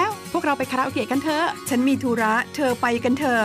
แล้ว พวกเราไปคาราโอเกะกันเถอะ ฉันมีธุระ เธอไปกันเถอะ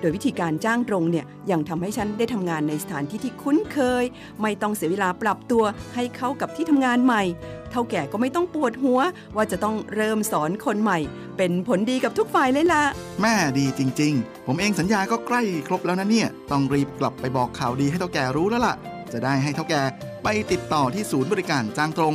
โดยวิธีการจ้างตรงเนี่ยยังทำให้ฉันได้ทำงานในสถานที่ที่คุ้นเคย ไม่ต้องเสียเวลาปรับตัวให้เข้ากับที่ทำงานใหม่ เท่าแก่ก็ไม่ต้องปวดหัว ว่าจะต้องเริ่มสอนคนใหม่ เป็นผลดีกับทุกฝ่ายเลยล่ะ แม่ดีจริง ๆ ผมเองสัญญาก็ใกล้ครบแล้วนะเนี่ย ต้องรีบกลับไปบอกข่าวดีให้เท่าแก่รู้แล้วล่ะ จะได้ให้เท่าแก่ไปติดต่อที่ศูนย์บริการจ้างตรง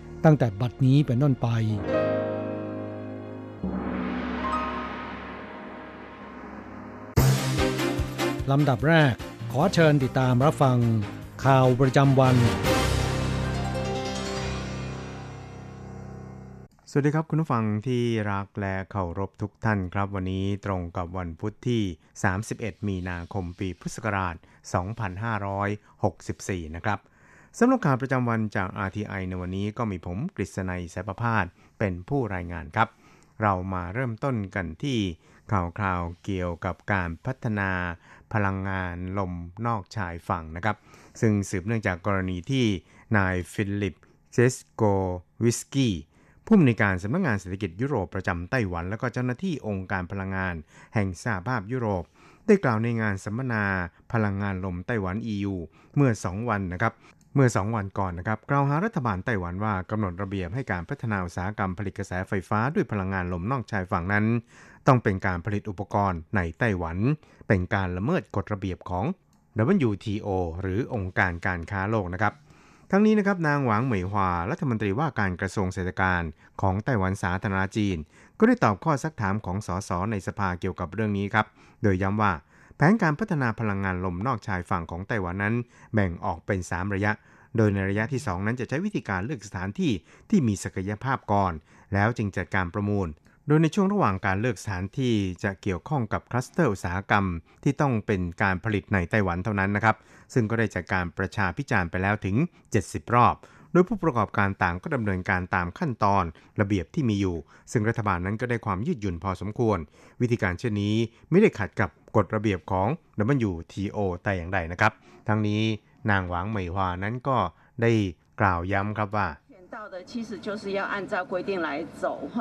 ตั้งแต่บัดนี้เป็นต้นไป ลำดับแรกขอเชิญติดตามรับฟัง ข่าวประจำวัน สวัสดีครับคุณผู้ฟังที่รักและเคารพทุกท่านครับ วันนี้ตรงกับวันพุทธที่ 31 มีนาคมปีพุทธศักราช 2564 นะครับ สำหรับข่าวประจำวันจาก RTI ในวันนี้ก็มีผมกฤษณัยสายประพาสเป็นผู้รายงานครับ เรามาเริ่มต้นกันที่ข่าวคราวเกี่ยวกับการพัฒนาพลังงานลมนอกชายฝั่งนะครับ ซึ่งสืบเนื่องจากกรณีที่นายฟิลิปเซสโกวิสกี้ผู้อำนวยการสำนักงานเศรษฐกิจยุโรปประจำไต้หวัน และก็เจ้าหน้าที่องค์การพลังงาน แห่งสหภาพยุโรป ได้กล่าวในงานสัมมนาพลังงานลมไต้หวัน EU เมื่อ 2 วันนะครับ เมื่อ 2 วันก่อนนะครับกล่าวหารัฐบาลไต้หวันว่ากำหนดระเบียบให้การพัฒนาอุตสาหกรรมผลิตกระแสไฟฟ้าด้วยพลังงานลมนอกชายฝั่งนั้น ต้องเป็นการผลิตอุปกรณ์ในไต้หวัน เป็นการละเมิดกฎระเบียบของ WTO หรือองค์การการค้าโลกนะครับ ทั้งนี้นะครับนางหวางเหมยฮวารัฐมนตรีว่าการกระทรวงเศรษฐการของไต้หวันสาธารณจีน ก็ได้ตอบข้อซักถามของสสในสภาเกี่ยวกับเรื่องนี้ครับ โดยย้ำว่า แผนการพัฒนาพลังงานลมนอกชายฝั่งของไต้หวันนั้น แบ่งออกเป็น 3 ระยะ โดยในระยะที่ 2 นั้นจะใช้วิธีการเลือกสถานที่ที่มีศักยภาพก่อน แล้วจึงจัดการประมูล โดยในช่วงระหว่างการเลือกสถานที่จะเกี่ยวข้องกับคลัสเตอร์อุตสาหกรรม ที่ต้องเป็นการผลิตในไต้หวันเท่านั้นนะครับ ซึ่งก็ได้จากการประชาพิจารณ์ไปแล้วถึง 70 รอบ โดยผู้ประกอบการต่างก็ดำเนินการตามขั้นตอนระเบียบที่มีอยู่ ซึ่งรัฐบาลนั้นก็ได้ความยืดหยุ่นพอสมควร วิธีการเช่นนี้ไม่ได้ขัดกับกฎระเบียบของ WTO แต่อย่างใดนะครับ ทั้งนี้นางหวางเหมยฮวานั้นก็ได้กล่าวย้ำครับว่า 到的其实就是要按照规定来走哈。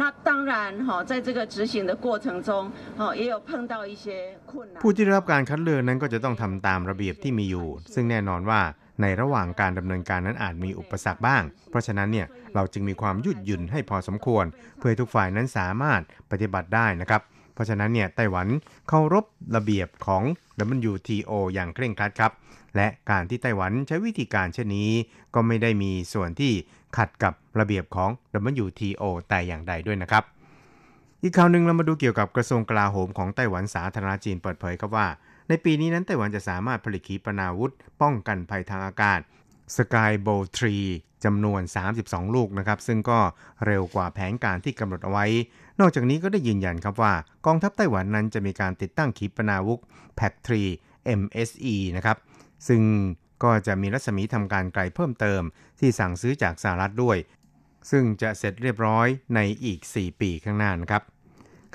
那当然哈，在这个执行的过程中，哈也有碰到一些困难。 ผู้ที่ได้รับการคัดเลือกนั้นก็จะต้องทำตามระเบียบที่มีอยู่ ซึ่งแน่นอนว่า ในระหว่างการดำเนินการนั้นอาจมีอุปสรรคบ้าง เพราะฉะนั้นเนี่ยเราจึงมีความยืดหยุ่นให้พอสมควร เพื่อให้ทุกฝ่ายนั้นสามารถปฏิบัติได้นะครับ เพราะฉะนั้นเนี่ยไต้หวันเคารพระเบียบของ WTO อย่างเคร่งครัดครับ และการที่ไต้หวันใช้วิธีการเช่นนี้ ก็ไม่ได้มีส่วนที่ขัดกับระเบียบของ WTO แต่อย่างใดด้วยนะครับ อีกข่าวหนึ่งเรามาดูเกี่ยวกับกระทรวงกลาโหมของไต้หวันสาธารณจีนเปิดเผยครับว่า ในปีนี้นั้นไต้หวันจะสามารถผลิตขีปนาวุธ ป้องกันภัยทางอากาศ Sky b o w 3จำนวน 32 ลูกนะครับ ซึ่งก็เร็วกว่าแผนการที่กำหนดเอาไว้ นอกจากนี้ก็ได้ยืนยันครับว่า กองทัพไต้หวันนั้นจะมีการติดตั้งขีปนาวุธ PAC-3 MSE นะครับ ซึ่งก็จะมีรัศมีทำการไกลเพิ่มเติม ที่สั่งซื้อจากสหรัฐด้วย ซึ่งจะเสร็จเรียบร้อยในอีก 4 ปีข้างหน้านะครับ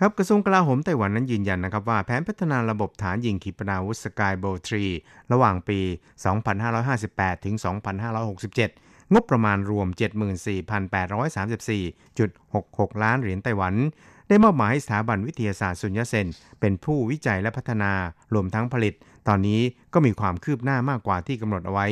ครับกระทรวงกลาโหมไต้หวันนั้นยืนยันนะครับว่าแผนพัฒนาระบบฐานยิงขีปนาวุธสกายโบทรีระหว่างปี 2558 ถึง 2567 งบประมาณรวม 74,834.66 ล้านเหรียญไต้หวัน ได้มอบหมายให้สถาบันวิทยาศาสตร์สุญญเซน เป็นผู้วิจัยและพัฒนารวมทั้งผลิต ตอนนี้ก็มีความคืบหน้ามากกว่าที่กำหนดเอาไว้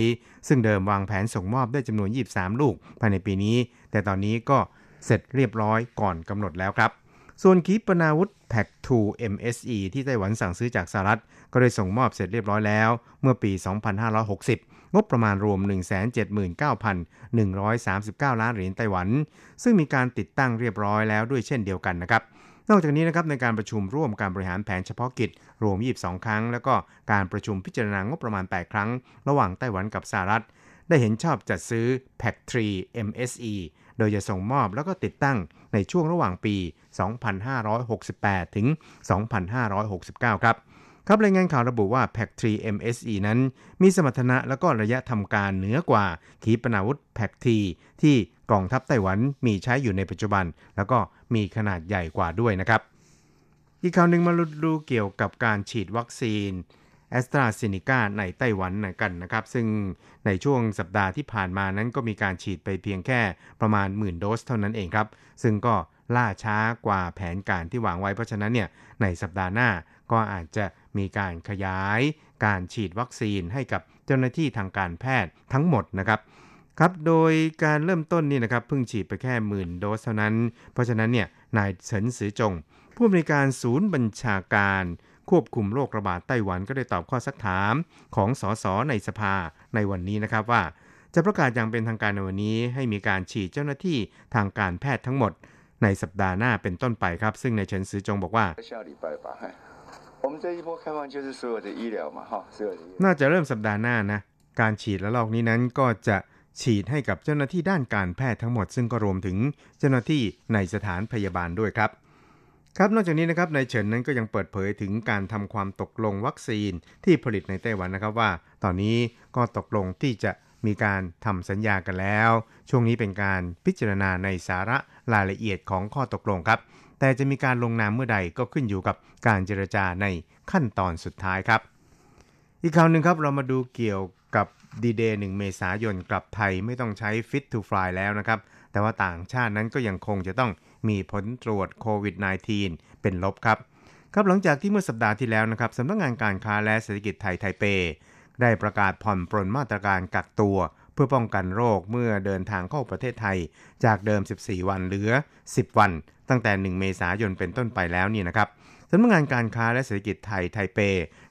ซึ่งเดิมวางแผนส่งมอบได้จำนวน 23 ลูกภายในปีนี้ แต่ตอนนี้ก็เสร็จเรียบร้อยก่อนกำหนดแล้วครับ ส่วนขีปนาวุธ PAC-2 MSE ที่ไต้หวันสั่งซื้อจากสหรัฐ ก็ได้ส่งมอบเสร็จเรียบร้อยแล้ว เมื่อปี 2560 งบประมาณรวม 179,139 ล้านเหรียญไต้หวัน ซึ่งมีการติดตั้งเรียบร้อยแล้วด้วยเช่นเดียวกันนะครับนอกจากนี้นะครับในการประชุมร่วมการบริหารแผนเฉพาะกิจ รวม 22 ครั้ง แล้วก็การประชุมพิจารณางบประมาณ 8 ครั้ง ระหว่างไต้หวันกับสหรัฐ ได้เห็นชอบจัดซื้อ PAC-3 MSE โดยจะส่งมอบแล้วก็ติดตั้งในช่วงระหว่างปี 2568 ถึง 2569 ครับครับรายงานข่าวระบุว่า PAC-3 MSE นั้น มีสมรรถนะและก็ระยะทำการเหนือกว่าขีปนาวุธ PAC-3 ที่กองทัพไต้หวันมีใช้อยู่ในปัจจุบัน แล้วก็มีขนาดใหญ่กว่าด้วยนะครับ อีกข่าวหนึ่งมาดูเกี่ยวกับการฉีดวัคซีน แอสตราเซเนกาในไต้หวันกันนะครับ ซึ่งในช่วงสัปดาห์ที่ผ่านมานั้นก็มีการฉีดไปเพียงแค่ประมาณหมื่นโดสเท่านั้นเองครับ ซึ่งก็ล่าช้ากว่าแผนการที่วางไว้เพราะฉะนั้นเนี่ยในสัปดาห์หน้าก็อาจจะมีการขยายการฉีดวัคซีนให้กับเจ้าหน้าที่ทางการแพทย์ทั้งหมดนะครับครับ โดยการเริ่มต้นนี่นะครับเพิ่งฉีดไปแค่หมื่นโดสเท่านั้น เพราะฉะนั้นเนี่ยนายเฉินซือจง ผู้อำนวยการศูนย์บัญชาการ ควบคุมโรคระบาดไต้หวันก็ได้ตอบข้อสักถามของสสในสภาในวันนี้นะครับว่า จะประกาศอย่างเป็นทางการในวันนี้ ให้มีการฉีดเจ้าหน้าที่ทางการแพทย์ทั้งหมด ในสัปดาห์หน้าเป็นต้นไปครับ ซึ่งในเฉินซือจงบอกว่าน่าจะเริ่มสัปดาห์หน้านะการฉีดระลอกนี้นั้นก็จะฉีดให้กับเจ้าหน้าที่ด้านการแพทย์ทั้งหมด ซึ่งก็รวมถึงเจ้าหน้าที่ในสถานพยาบาลด้วยครับ ครับนอกจากนี้นะครับนายเฉินนั้นก็ยังเปิดเผยถึงการทำความตกลงวัคซีนที่ผลิตในไต้หวันนะครับว่า ตอนนี้ก็ตกลงที่จะมีการทำสัญญากันแล้ว ช่วงนี้เป็นการพิจารณาในสาระรายละเอียดของข้อตกลงครับ แต่จะมีการลงนามเมื่อใดก็ขึ้นอยู่กับการเจรจาในขั้นตอนสุดท้ายครับ อีกข่าวหนึ่งครับเรามาดูเกี่ยวกับดีเดย์หนึ่งเมษายนกลับไทยไม่ต้องใช้ Fit to Fly แล้วนะครับ แต่ว่าต่างชาตินั้นก็ยังคงจะต้อง มีผลตรวจโควิด -19 เป็นลบครับ ครับหลังจากที่เมื่อสัปดาห์ที่แล้วนะครับสำนักงงานการค้าและเศรษฐกิจไทยไทเป ได้ประกาศผ่อนปรนมาตรการกักตัว เพื่อป้องกันโรคเมื่อเดินทางเข้าประเทศไทย จากเดิม 14 วันเหลือ 10 วัน ตั้งแต่ 1 เมษายนเป็นต้นไปแล้วนี่นะครับสำนักงานการค้าและเศรษฐกิจไทยไทเป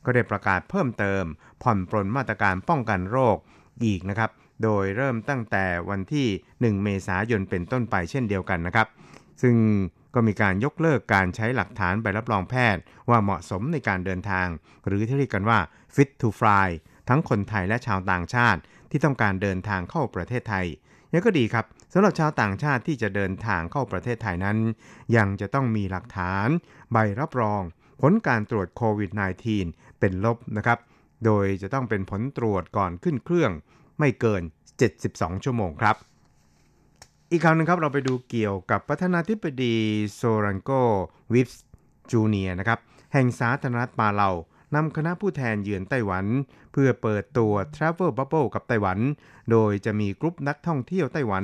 ก็ได้ประกาศเพิ่มเติม ผ่อนปรนมาตรการป้องกันโรคอีกนะครับ โดยเริ่มตั้งแต่วันที่ 1 เมษายนเป็นต้นไปเช่นเดียวกันนะครับ ซึ่งก็มีการยกเลิกการใช้หลักฐานใบรับรองแพทย์ ว่าเหมาะสมในการเดินทาง หรือที่เรียกกันว่า fit to fly ทั้งคนไทยและชาวต่างชาติ ที่ต้องการเดินทางเข้าประเทศไทยยังก็ดีครับสำหรับชาวต่างชาติที่จะเดินทางเข้าประเทศไทยนั้น ยังจะต้องมีหลักฐาน ใบรับรอง ผลการตรวจโควิด -19 เป็นลบนะครับ โดยจะต้องเป็นผลตรวจก่อนขึ้นเครื่อง ไม่เกิน 72 ชั่วโมงครับ อีกคราวนึงครับเราไปดูเกี่ยวกับประธานาธิบดีโซรันโกวิฟส์จูเนียนะครับแห่งสาธารณรัฐปาเลานำคณะผู้แทนเยือนไต้หวัน เพื่อเปิดตัว Travel Bubble กับไต้หวัน โดยจะมีกรุ๊ปนักท่องเที่ยวไต้หวัน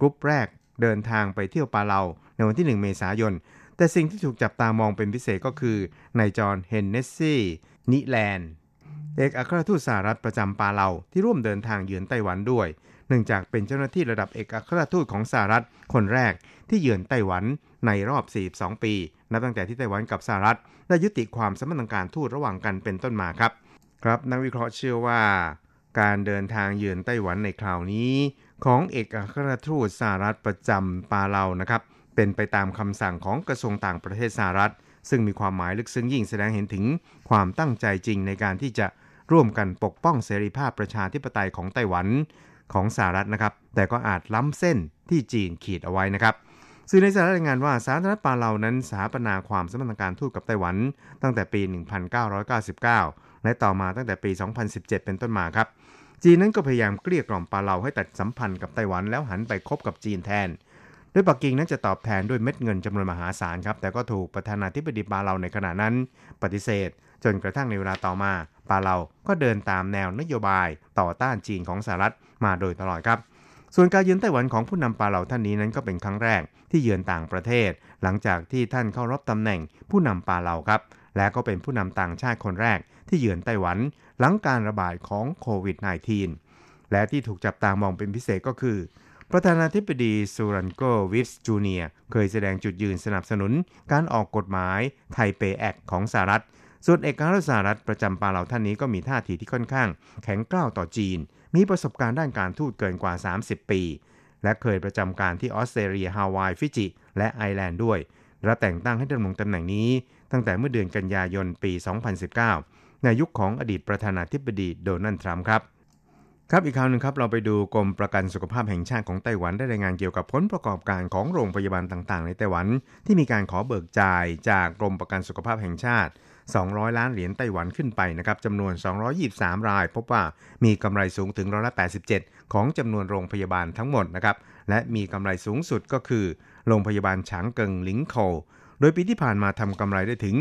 กรุ๊ปแรกเดินทางไปเที่ยวปาเลาในวันที่ 1 เมษายน แต่สิ่งที่ถูกจับตามองเป็นพิเศษก็คือนายจอห์นเฮนเนสซี่นิแลนด์เอกอัครทูตสหรัฐประจำปาเลาที่ร่วมเดินทางเยือนไต้หวันด้วย เนื่องจากเป็นเจ้าหน้าที่ระดับเอกอัครราชทูตของสหรัฐ คนแรกที่เยือนไต้หวันในรอบ 42 ปี นับตั้งแต่ที่ไต้หวันกับสหรัฐได้ยุติความสัมพันธ์ทางการทูตระหว่างกันเป็นต้นมาครับ ครับนักวิเคราะห์เชื่อว่า การเดินทางเยือนไต้หวันในคราวนี้ ของเอกอัครราชทูตสหรัฐประจำปาเลานะครับเป็นไปตามคำสั่งของกระทรวงต่างประเทศสหรัฐ ซึ่งมีความหมายลึกซึ้งยิ่งแสดงเห็นถึงความตั้งใจจริงในการที่จะร่วมกันปกป้องเสรีภาพประชาธิปไตยของไต้หวัน ของสหรัฐนะครับแต่ก็อาจล้ำเส้นที่จีนขีดเอาไว้นะครับสื่อในสหรัฐรายงานว่าสาธารณรัฐปาเลานั้นสถาปนาความสัมพันธ์การทูตกับไต้หวันตั้งแต่ปี 1999 และต่อมาตั้งแต่ปี 2017 เป็นต้นมาครับ จีนนั้นก็พยายามเกลี้ยกล่อมปาเลาให้ตัดสัมพันธ์กับไต้หวันแล้วหันไปคบกับจีนแทน โดยปักกิ่งนั้นจะตอบแทนด้วยเม็ดเงินจำนวนมหาศาลครับ แต่ก็ถูกประธานาธิบดีปาเลาในขณะนั้น ปฏิเสธ จนกระทั่งในเวลาต่อมา ปาเลาก็เดินตามแนวนโยบายต่อต้านจีนของสหรัฐมาโดยตลอดครับ ส่วนการเยือนไต้หวันของผู้นำปาเลาท่านนี้นั้นก็เป็นครั้งแรกที่เยือนต่างประเทศ หลังจากที่ท่านเข้ารับตำแหน่งผู้นำปาเลาครับ และก็เป็นผู้นำต่างชาติคนแรกที่เยือนไต้หวัน หลังการระบาดของโควิด -19 และที่ถูกจับตามองเป็นพิเศษก็คือประธานาธิบดีซูรันโกวิฟส์จูเนียเคยแสดงจุดยืนสนับสนุนการออกกฎหมาย Taipei Act ของสหรัฐ ส่วนเอกอัครราชสหรัฐประจำปาเลาท่านนี้ก็มีท่าทีที่ค่อนข้าง แข็งกร้าวต่อจีน มีประสบการณ์ด้านการทูตเกินกว่า 30 ปี และเคยประจำการที่ออสเตรเลียฮาวายฟิจิ และไอร์แลนด์ด้วยและแต่งตั้งให้ดำรงตำแหน่งนี้ ตั้งแต่เมื่อเดือนกันยายนปี 2019 ในยุคของอดีตประธานาธิบดีโดนัลด์ทรัมป์ครับครับอีกคราวหนึ่งครับเราไปดูกรมประกันสุขภาพแห่งชาติของไต้หวันได้รายงานเกี่ยวกับผลประกอบการของโรงพยาบาลต่างๆ ในไต้หวัน ที่มีการขอเบิกจ่ายจากกรมประกันสุขภาพแห่งชาติ 200 ล้านเหรียญไต้หวันขึ้นไปนะครับจำนวน 223 ราย พบว่ามีกำไรสูงถึงร้อยละ87 ของจำนวนโรงพยาบาลทั้งหมดนะครับและมีกำไรสูงสุดก็คือ โรงพยาบาลฉางเกิงลิงโคโดยปีที่ผ่านมาทำกำไรได้ถึง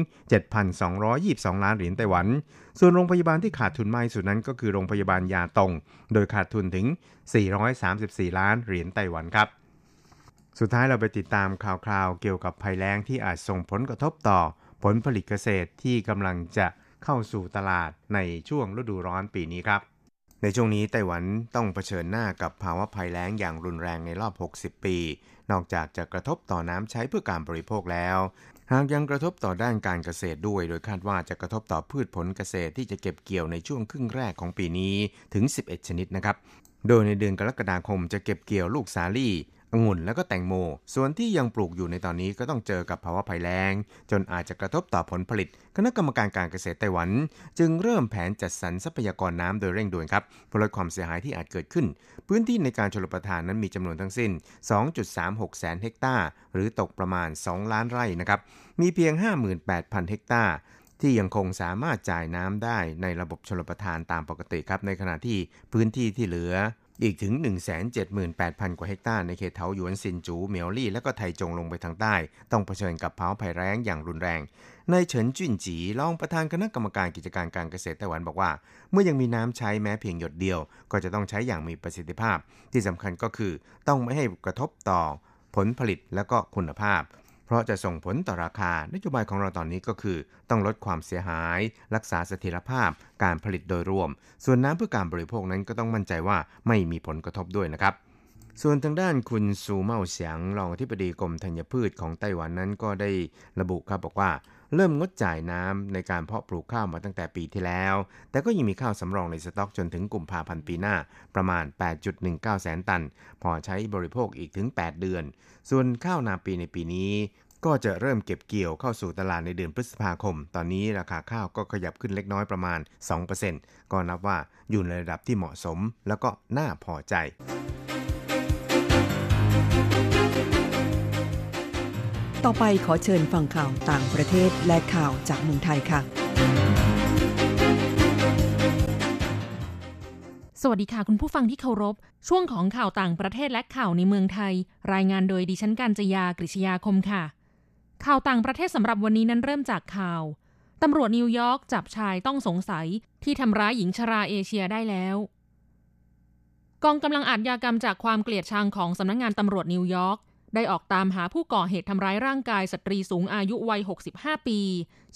7,222 ล้านเหรียญไต้หวัน ส่วนโรงพยาบาลที่ขาดทุนมากที่สุดนั้นก็คือโรงพยาบาลยาตง โดยขาดทุนถึง 434 ล้านเหรียญไต้หวันครับ สุดท้ายเราไปติดตามข่าวคราวเกี่ยวกับภัยแล้งที่อาจส่งผลกระทบต่อ ผลผลิตเกษตรที่กำลังจะเข้าสู่ตลาดในช่วงฤดูร้อนปีนี้ครับ ในช่วงนี้ไต้หวันต้องเผชิญหน้ากับภาวะภัยแล้งอย่างรุนแรงในรอบ 60 ปี นอกจากจะกระทบต่อน้ำใช้เพื่อการบริโภคแล้ว หากยังกระทบต่อด้านการเกษตรด้วย โดยคาดว่าจะกระทบต่อพืชผลเกษตรที่จะเก็บเกี่ยวในช่วงครึ่งแรกของปีนี้ถึง 11 ชนิดนะครับ โดยในเดือนกรกฎาคมจะเก็บเกี่ยวลูกสาลี่ องุ่นแล้วก็แตงโม ส่วนที่ยังปลูกอยู่ในตอนนี้ก็ต้องเจอกับภาวะภัยแล้ง จนอาจจะกระทบต่อผลผลิต คณะกรรมการการเกษตรไต้หวัน จึงเริ่มแผนจัดสรรทรัพยากรน้ำโดยเร่งด่วนครับเพื่อลดความเสียหายที่อาจเกิดขึ้น พื้นที่ในการชลประทานนั้นมีจำนวนทั้งสิ้น 2.36 แสนเฮกตาร์หรือตกประมาณ 2 ล้านไร่นะครับมีเพียง 58,000 เฮกตาร์ที่ยังคงสามารถจ่ายน้ำได้ในระบบชลประทานตามปกติครับในขณะที่พื้นที่ที่เหลือ อีกถึง 178,000 กว่าเฮกตาร์ในเขตเถาหยวนซินจูเหมียวลี่ และก็ไทจงลงไปทางใต้ ต้องเผชิญกับภาวะภัยแล้งอย่างรุนแรงนายเฉินจุนจีรองประธานคณะกรรมการกิจการการเกษตรไต้หวันบอกว่า เมื่อยังมีน้ำใช้แม้เพียงหยดเดียว ก็จะต้องใช้อย่างมีประสิทธิภาพ ที่สำคัญก็คือต้องไม่ให้กระทบต่อผลผลิตและก็คุณภาพ ราะจะส่งผลต่อราคานโยบายของเราตอนนี้ก็คือ ต้องลดความเสียหาย รักษาเสถียรภาพการผลิตโดยรวม ส่วนน้ำเพื่อการบริโภคนั้นก็ต้องมั่นใจว่าไม่มีผลกระทบด้วยนะครับส่วนทางด้านคุณซูเมาเสียงรองอธิบดีกรมธัญพืชของไต้หวันนั้นก็ได้ระบุครับบอกว่า เริ่มงดจ่ายน้ำในการเพาะปลูกข้าวมาตั้งแต่ปีที่แล้ว แต่ก็ยังมีข้าวสำรองในสต็อกจนถึงกุมภาพันธ์ปีหน้าประมาณ 8.19 แสนตัน พอใช้บริโภคอีกถึง 8 เดือน ส่วนข้าวนาปีในปีนี้ก็จะเริ่มเก็บเกี่ยวเข้าสู่ตลาดในเดือนพฤษภาคม ตอนนี้ราคาข้าวก็ขยับขึ้นเล็กน้อยประมาณ 2%ก็นับว่าอยู่ในระดับที่เหมาะสม แล้วก็น่าพอใจ ต่อไปขอเชิญฟังข่าวต่างประเทศและข่าวจากเมืองไทยค่ะ สวัสดีค่ะคุณผู้ฟังที่เคารพ ช่วงของข่าวต่างประเทศและข่าวในเมืองไทย รายงานโดยดิฉันกัญจยากริชยาคมค่ะ ข่าวต่างประเทศสำหรับวันนี้นั้นเริ่มจากข่าวตำรวจนิวยอร์กจับชายต้องสงสัยที่ทำร้ายหญิงชราเอเชียได้แล้วกองกำลังอาชญากรรมจากความเกลียดชังของสำนักงงานตำรวจนิวยอร์ก ได้ออกตามหาผู้ก่อเหตุทำร้ายร่างกายสตรีสูงอายุวัย 65 ปี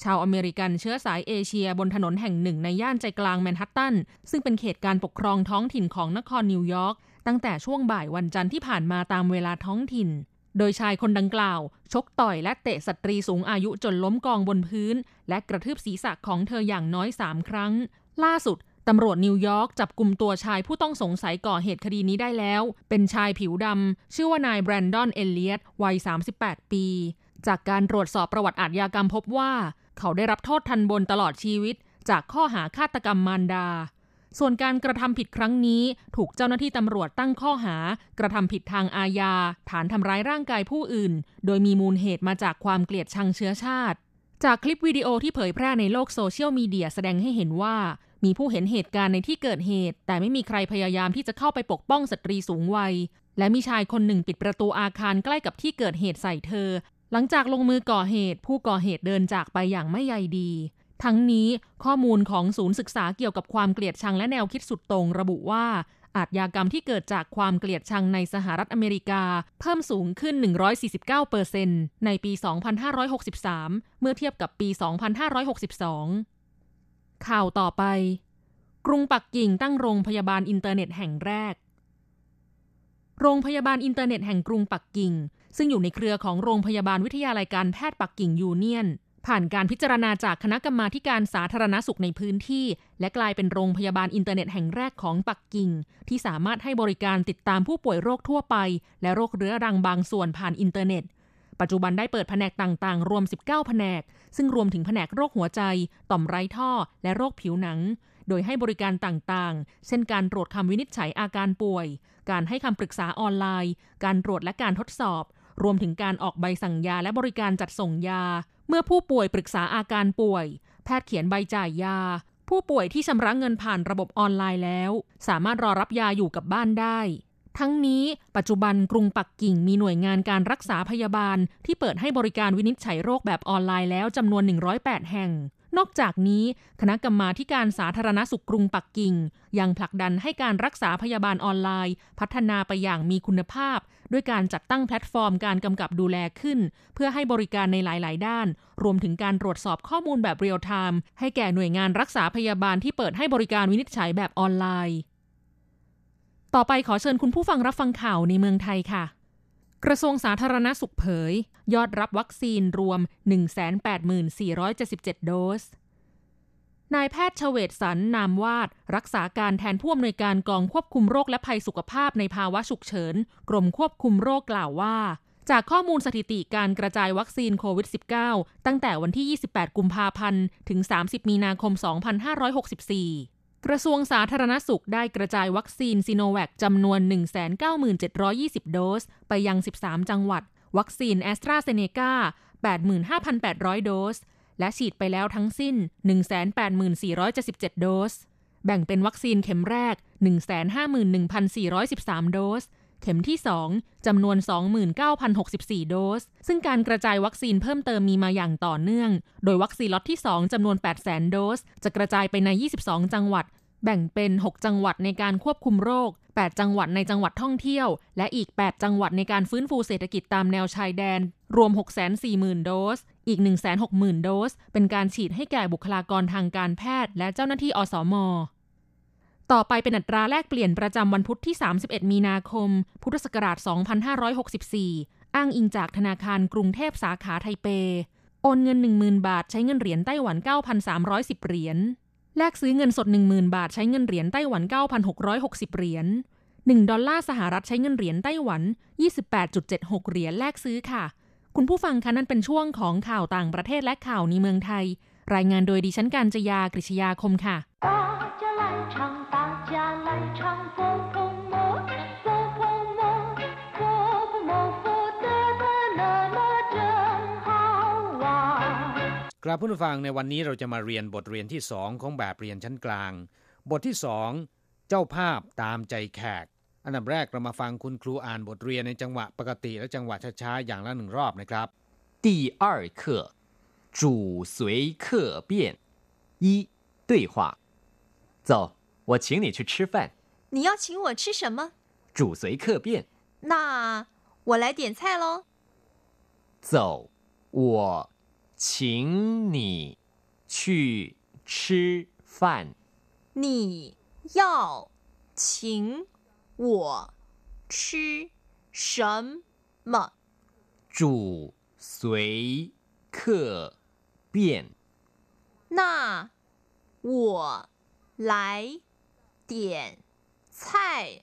ชาวอเมริกันเชื้อสายเอเชียบนถนนแห่งหนึ่งในย่านใจกลางแมนฮัตตัน ซึ่งเป็นเขตการปกครองท้องถิ่นของนครนิวยอร์กตั้งแต่ช่วงบ่ายวันจันทร์ที่ผ่านมาตามเวลาท้องถิ่น โดยชายคนดังกล่าว ชกต่อยและเตะสตรีสูงอายุจนล้มกองบนพื้น และกระทืบศีรษะของเธออย่างน้อยสามครั้ง ล่าสุด ตำรวจนิวยอร์กจับกลุ่มตัวชายผู้ต้องสงสัยก่อเหตุคดีนี้ได้แล้ว เป็นชายผิวดำ ชื่อว่านายแบรนดอน เอลเลียตวัย 38 ปี จากการตรวจสอบประวัติอาทยากรรมพบว่า เขาได้รับโทษทันบนตลอดชีวิต จากข้อหาฆาตกรรมมารดา ส่วนการกระทำผิดครั้งนี้ ถูกเจ้าหน้าที่ตำรวจตั้งข้อหา กระทำผิดทางอาญา ฐานทำร้ายร่างกายผู้อื่น โดยมีมูลเหตุมาจากความเกลียดชังเชื้อชาติจากคลิปวิดีโอที่เผยแพร่ในโลกโซเชียลมีเดียแสดงให้เห็นว่า มีผู้เห็นเหตุการณ์ในที่เกิดเหตุ แต่ไม่มีใครพยายามที่จะเข้าไปปกป้องสตรีสูงวัย และมีชายคนหนึ่งปิดประตูอาคารใกล้กับที่เกิดเหตุใส่เธอ หลังจากลงมือก่อเหตุ ผู้ก่อเหตุเดินจากไปอย่างไม่ใยดี ทั้งนี้ข้อมูลของศูนย์ศึกษาเกี่ยวกับความเกลียดชังและแนวคิดสุดตรงระบุว่าอาชญากรรมที่เกิดจากความเกลียดชังในสหรัฐอเมริกา เพิ่มสูงขึ้น 149%ในปี 2563 เมื่อเทียบกับปี 2562 ข่าวต่อไป กรุงปักกิ่งตั้งโรงพยาบาลอินเทอร์เน็ตแห่งแรก โรงพยาบาลอินเทอร์เน็ตแห่งกรุงปักกิ่ง ซึ่งอยู่ในเครือของโรงพยาบาลวิทยาลัยการแพทย์ปักกิ่งยูเนียน ผ่านการพิจารณาจากคณะกรรมาการสาธารณสุขในพื้นที่ และกลายเป็นโรงพยาบาลอินเทอร์เน็ตแห่งแรกของปักกิ่ง ที่สามารถให้บริการติดตามผู้ป่วยโรคทั่วไป และโรคเรื้อรังบางส่วนผ่านอินเทอร์เน็ต ปัจจุบันได้เปิดแผนกต่างๆ รวม 19 แผนก ซึ่งรวมถึงแผนกโรคหัวใจ ต่อมไร้ท่อ และโรคผิวหนัง โดยให้บริการต่างๆ เช่นการตรวจคำวินิจฉัยอาการป่วย การให้คำปรึกษาออนไลน์ การตรวจและการทดสอบ รวมถึงการออกใบสั่งยาและบริการจัดส่งยา เมื่อผู้ป่วยปรึกษาอาการป่วย แพทย์เขียนใบจ่ายยา ผู้ป่วยที่ชำระเงินผ่านระบบออนไลน์แล้ว สามารถรอรับยาอยู่กับบ้านได้ ทั้งนี้ปัจจุบันกรุงปักกิ่งมีหน่วยงานการรักษาพยาบาล ที่เปิดให้บริการวินิจฉัยโรคแบบออนไลน์แล้วจำนวน 108 แห่ง นอกจากนี้ คณะกรรมาการสาธารณสุขกรุงปักกิ่ง ยังผลักดันให้การรักษาพยาบาลออนไลน์ พัฒนาไปอย่างมีคุณภาพ ด้วยการจัดตั้งแพลตฟอร์มการกำกับดูแลขึ้น เพื่อให้บริการในหลาย ๆ ด้าน รวมถึงการตรวจสอบข้อมูลแบบเรียลไทม์ให้แก่หน่วยงานรักษาพยาบาลที่เปิดให้บริการวินิจฉัยแบบออนไลน์ ต่อไปขอเชิญคุณผู้ฟังรับฟังข่าวในเมืองไทยค่ะ กระทรวงสาธารณสุขเผย ยอดรับวัคซีนรวม 184,477 โดสนายแพทย์เฉวตสรร นามวาท รักษาการแทนผู้อำนวยการกองควบคุมโรคและภัยสุขภาพในภาวะฉุกเฉิน กรมควบคุมโรคกล่าวว่า จากข้อมูลสถิติการกระจายวัคซีนโควิด -19 ตั้งแต่วันที่ 28 กุมภาพันธ์ ถึง 30 มีนาคม 2564 กระทรวงสาธารณสุขได้กระจายวัคซีนซีโนแวคจำนวน 197,20 โดส ไปยัง 13 จังหวัด วัคซีนแอสตราเซเนกา85,800 โดส และฉีดไปแล้วทั้งสิ้น 184,477 โดส แบ่งเป็นวัคซีนเข็มแรก 151,413 โดส เข็มที่ 2 จำนวน 29,064 โดส ซึ่งการกระจายวัคซีนเพิ่มเติมมีมาอย่างต่อเนื่อง โดยวัคซีนล็อตที่ 2 จำนวน 800,000 โดส จะกระจายไปใน 22 จังหวัด แบ่งเป็น 6 จังหวัดในการควบคุมโรค 8 จังหวัดในจังหวัดท่องเที่ยว และอีก 8 จังหวัดในการฟื้นฟูเศรษฐกิจตามแนวชายแดน รวม 640,000 โดส อีก 160,000 โดส เป็นการฉีดให้แก่บุคลากรทางการแพทย์ และเจ้าหน้าที่อสม ต่อไปเป็นอัตราแลกเปลี่ยนประจำวันพุธที่ 31 มีนาคม พุทธศักราช 2564 อ้างอิงจากธนาคารกรุงเทพสาขาไทเป โอนเงิน 10,000 บาทใช้เงินเหรียญไต้หวัน 9,310 เหรียญ แลกซื้อเงินสด 10,000 บาทใช้เงินเหรียญไต้หวัน 9,660 เหรียญ 1 ดอลลาร์สหรัฐใช้เงินเหรียญไต้หวัน 28.76 เหรียญแลกซื้อค่ะ คุณผู้ฟังคะนั่นเป็นช่วงของข่าวต่างประเทศและข่าวในเมืองไทย รายงานโดยดิฉันการจยากริชยาคมค่ะ กราบผู้ฟังในวันนี้เราจะมาเรียนบทเรียนที่สองของแบบเรียนชั้นกลาง บทที่สองเจ้าภาพตามใจแขก อันดับแรกเรามาฟังคุณครูอ่านบทเรียนในจังหวะปกติและจังหวะช้าๆอย่างละหนึ่งรอบนะครับ 第二课主随客便一对话走我请你去吃饭你要请我吃什么？主随客便那我来点菜喽。走我 请你去吃饭你要请我吃什么？主随客便那我来点菜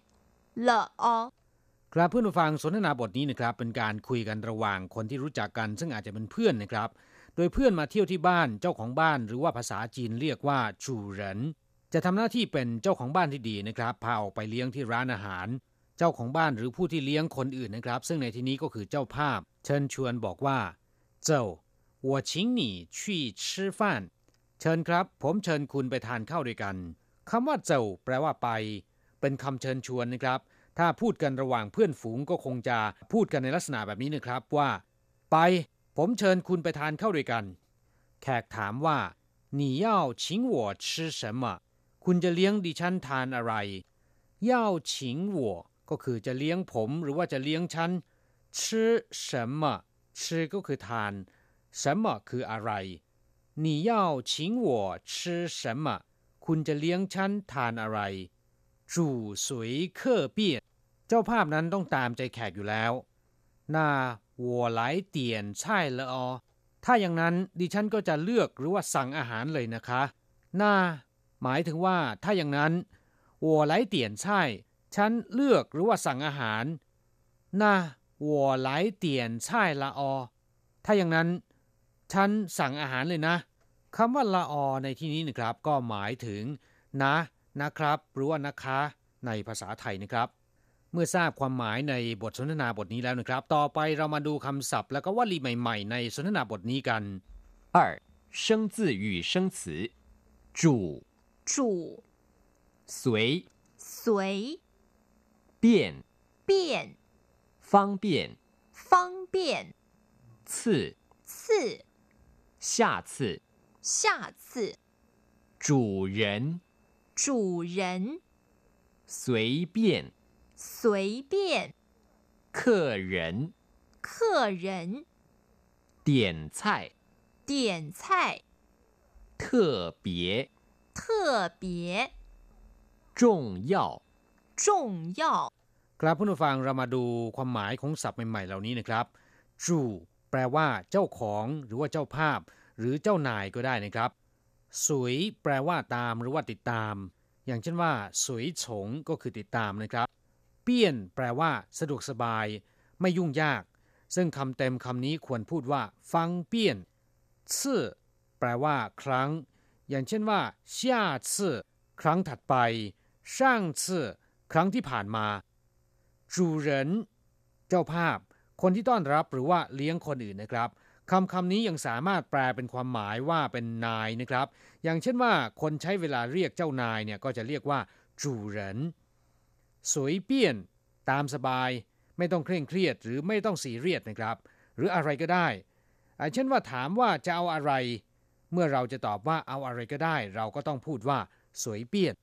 了哦。 ครับเพื่อนผู้ฟังสนทนาบทนี้นะครับเป็นการคุยกันระหว่างคนที่รู้จักกัน ซึ่งอาจจะเป็นเพื่อนนะครับ โดยเพื่อนมาเที่ยวที่บ้านเจ้าของบ้าน หรือว่าภาษาจีนเรียกว่าจูเหรินจะทำหน้าที่เป็นเจ้าของบ้านที่ดีนะครับพาออกไปเลี้ยงที่ร้านอาหาร เจ้าของบ้านหรือผู้ที่เลี้ยงคนอื่นนะครับ ซึ่งในที่นี้ก็คือเจ้าภาพ เชิญชวนบอกว่าเจ้า我请你去吃饭เชิญครับ ผมเชิญคุณไปทานข้าวด้วยกันคำว่าเจ้าแปลว่าไป เป็นคำเชิญชวนนะครับ ถ้าพูดกันระหว่างเพื่อนฝูงก็คงจะพูดกันในลักษณะแบบนี้นะครับว่า ไป ผมเชิญคุณไปทานข้าวด้วยกัน แขกถามว่า你要请我吃什么คุณจะเลี้ยงดิฉันทานอะไร要请我ก็คือจะเลี้ยงผมหรือว่าจะเลี้ยงฉัน吃什么吃ก็คือทาน什么คืออะไร你要请我吃什么คุณจะเลี้ยงฉันทานอะไร主随客便เจ้าภาพนั้นต้องตามใจแขกอยู่แล้ว วัวไหลเตียนใช่ละออถ้าอย่างนั้นดิฉันก็จะเลือกหรือว่าสั่งอาหารเลยนะคะน่าหมายถึงว่าถ้าอย่างนั้นวัวไหลเตียนใช่ ฉันเลือกหรือว่าสั่งอาหารน่าวัวไหลเตียนใช่ละออถ้าอย่างนั้น ฉันสั่งอาหารเลยนะคำว่าละออในที่นี้นะครับ ก็หมายถึง นะ นะครับ หรือว่านะคะ ในภาษาไทยนะครับ เมื่อทราบความหมายในบทสนทนาบทนี้แล้วนะครับ ต่อไปเรามาดูคำศัพท์ และก็วลีใหม่ๆ ในสนทนาบทนี้กัน 二生字与生词主主随随便便方便方便次次下次下次主人主人随便 随便客人客人点菜点菜特别特别重要重要 ครับผู้ฟังเรามาดูความหมายของศัพท์ใหม่ๆ เหล่านี้นะครับจูแปลว่าเจ้าของหรือว่าเจ้าภาพ หรือเจ้านายก็ได้นะครับสวยแปลว่าตามหรือว่าติดตาม อย่างเช่นว่าสวยฉงก็คือติดตามนะครับ เปี้ยน แปลว่า สะดวกสบาย ไม่ยุ่งยาก ซึ่งคำเต็มคำนี้ควรพูดว่า ฟังเปี้ยนซื่อแปลว่า ครั้ง อย่างเช่นว่าช่าซื่อครั้งถัดไปช่างซื่อครั้งที่ผ่านมาจูเรนเจ้าภาพ คนที่ต้อนรับหรือว่าเลี้ยงคนอื่นนะครับคำคำนี้ยังสามารถแปลเป็นความหมายว่าเป็นนายนะครับ อย่างเช่นว่าคนใช้เวลาเรียกเจ้านายเนี่ยก็จะเรียกว่าจูเรน สวยเปี้ยน ตามสบาย ไม่ต้องเคร่งเครียดหรือไม่ต้องสีเรียดนะครับ หรืออะไรก็ได้เช่นว่าถามว่าจะเอาอะไร เมื่อเราจะตอบว่าเอาอะไรก็ได้ เราก็ต้องพูดว่าสวยเปี้ยน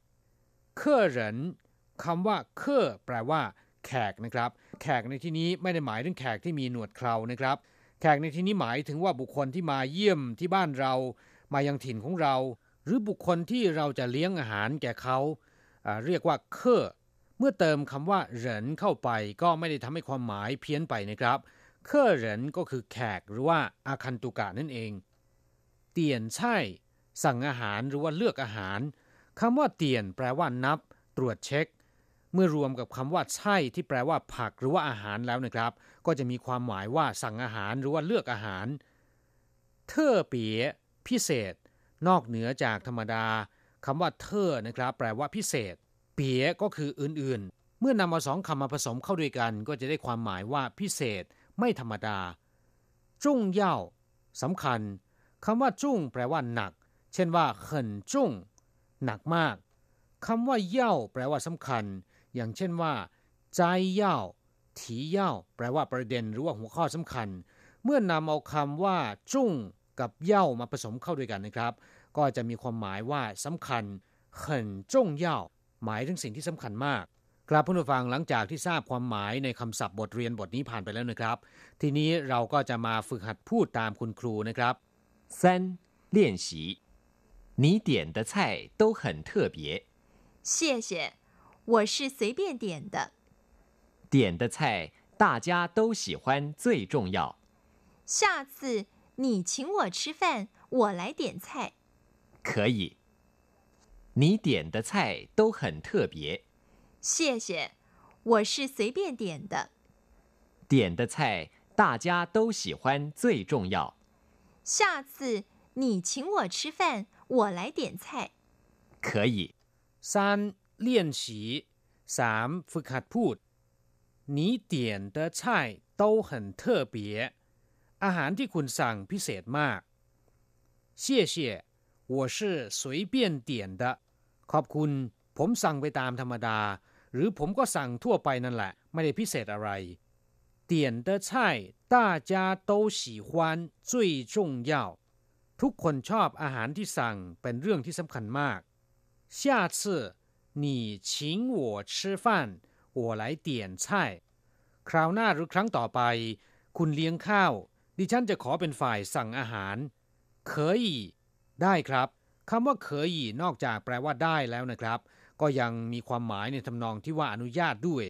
เคอเหรินคำว่าเคอแปลว่า แขกนะครับ แขกในที่นี้ไม่ได้หมายถึงแขกที่มีหนวดเครานะครับ แขกในที่นี้หมายถึงว่าบุคคลที่มาเยี่ยมที่บ้านเรา มายังถิ่นของเรา หรือบุคคลที่เราจะเลี้ยงอาหารแก่เขาเรียกว่าเคอ เมื่อเติมคำว่าเหรินเข้าไปก็ไม่ได้ทำให้ความหมายเพี้ยนไปนะครับเคอเหรินก็คือแขกหรือว่าอาคันตุกะนั่นเอง เตียนใช่ สั่งอาหารหรือว่าเลือกอาหารคำว่าเตียนแปลว่านับ ตรวจเช็ค เมื่อรวมกับคำว่าใช่ที่แปลว่าผักหรือว่าอาหารแล้วนะครับ ก็จะมีความหมายว่าสั่งอาหารหรือว่าเลือกอาหาร เทอเปียพิเศษ นอกเหนือจากธรรมดาคำว่าเทอนะครับ แปลว่าพิเศษ เปียก็คืออื่นๆ เมื่อนำมาสองคำมาผสมเข้าด้วยกันก็จะได้ความหมายว่าพิเศษไม่ธรรมดา จุ้งเย่าสำคัญคำว่าจุ้งแปลว่าหนัก เช่นว่าเขินจุ้งหนักมากคำว่าเย่าแปลว่าสำคัญ อย่างเช่นว่า ใจเย่าถีเย่าแปลว่าประเด็นหรือว่าหัวข้อสำคัญ เมื่อนำเอาคำว่า จุ้งกับเย่ามาผสมเข้าด้วยกันนะครับ ก็จะมีความหมายว่าสำคัญเขินจุ้งเย่า หมายถึงสิ่งที่สำคัญมากครับผู้ฟังหลังจากที่ทราบความหมายในคำศัพท์บทเรียนบทนี้ผ่านไปแล้วนะครับ ทีนี้เราก็จะมาฝึกหัดพูดตามคุณครูนะครับ三练习你点的菜都很特别谢谢我是随便点的点的菜大家都喜欢最重要下次你请我吃饭我来点菜可以 你点的菜都很特别谢谢，我是随便点的。点的菜大家都喜欢最重要。下次你请我吃饭，我来点菜。可以。三练习สฝึกหัดพูด你点的菜都很特别อาหารที่คุณสั่งพิเศษมาก谢谢 我是随便点的ขอบคุณ ผมสั่งไปตามธรรมดาหรือผมก็สั่งทั่วไปนั่นแหละ ไม่ได้พิเศษอะไร点的菜大家都喜欢最重要ทุกคนชอบอาหารที่สั่งเป็นเรื่องที่สำคัญมาก下次你请我吃饭我来点菜คราวหน้าหรือครั้งต่อไป คุณเลี้ยงข้าว ดิฉันจะขอเป็นฝ่ายสั่งอาหาร可以 ได้ครับคำว่าเคยนอกจากแปลว่าได้แล้วนะครับก็ยังมีความหมายในทำนองที่ว่าอนุญาตด้วย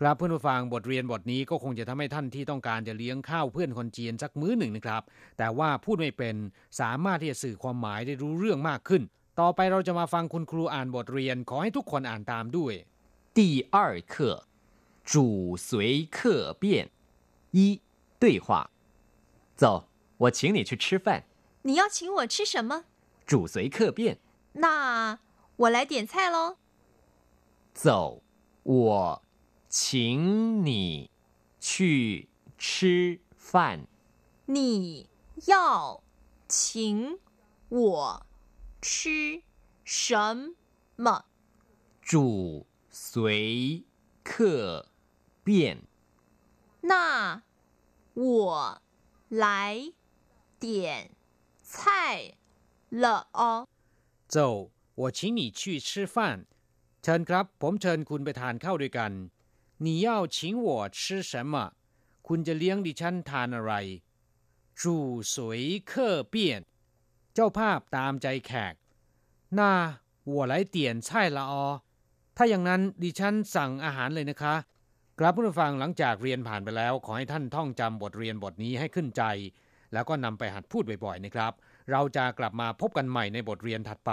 ครับเพื่อนผู้ฟังบทเรียนบทนี้ก็คงจะทำให้ท่านที่ต้องการจะเลี้ยงข้าวเพื่อนคนจีนสักมื้อหนึ่งนะครับ แต่ว่าพูดไม่เป็นสามารถที่จะสื่อความหมายได้รู้เรื่องมากขึ้น ต่อไปเราจะมาฟังคุณครูอ่านบทเรียนขอให้ทุกคนอ่านตามด้วย第二课主随客便一对话走我请你去吃饭 你要请我吃什么主随客便那我来点菜喽走，我请你去吃饭。你要请我吃什么？主随客便。那我来点菜了哦。走，我请你去吃饭เชิญครับ ผมเชิญคุณไปทานข้าวด้วยกัน你要请我吃什么คุณจะเลี้ยงดิฉันทานอะไร主随客便เจ้าภาพตามใจแขก那我来点菜了哦ถ้าอย่างนั้นดิฉันสั่งอาหารเลยนะคะกลับผู้ฟังหลังจากเรียนผ่านไปแล้ว ขอให้ท่านท่องจำบทเรียนบทนี้ให้ขึ้นใจ แล้วก็นำไปหัดพูดบ่อยๆนะครับ เราจะกลับมาพบกันใหม่ในบทเรียนถัดไป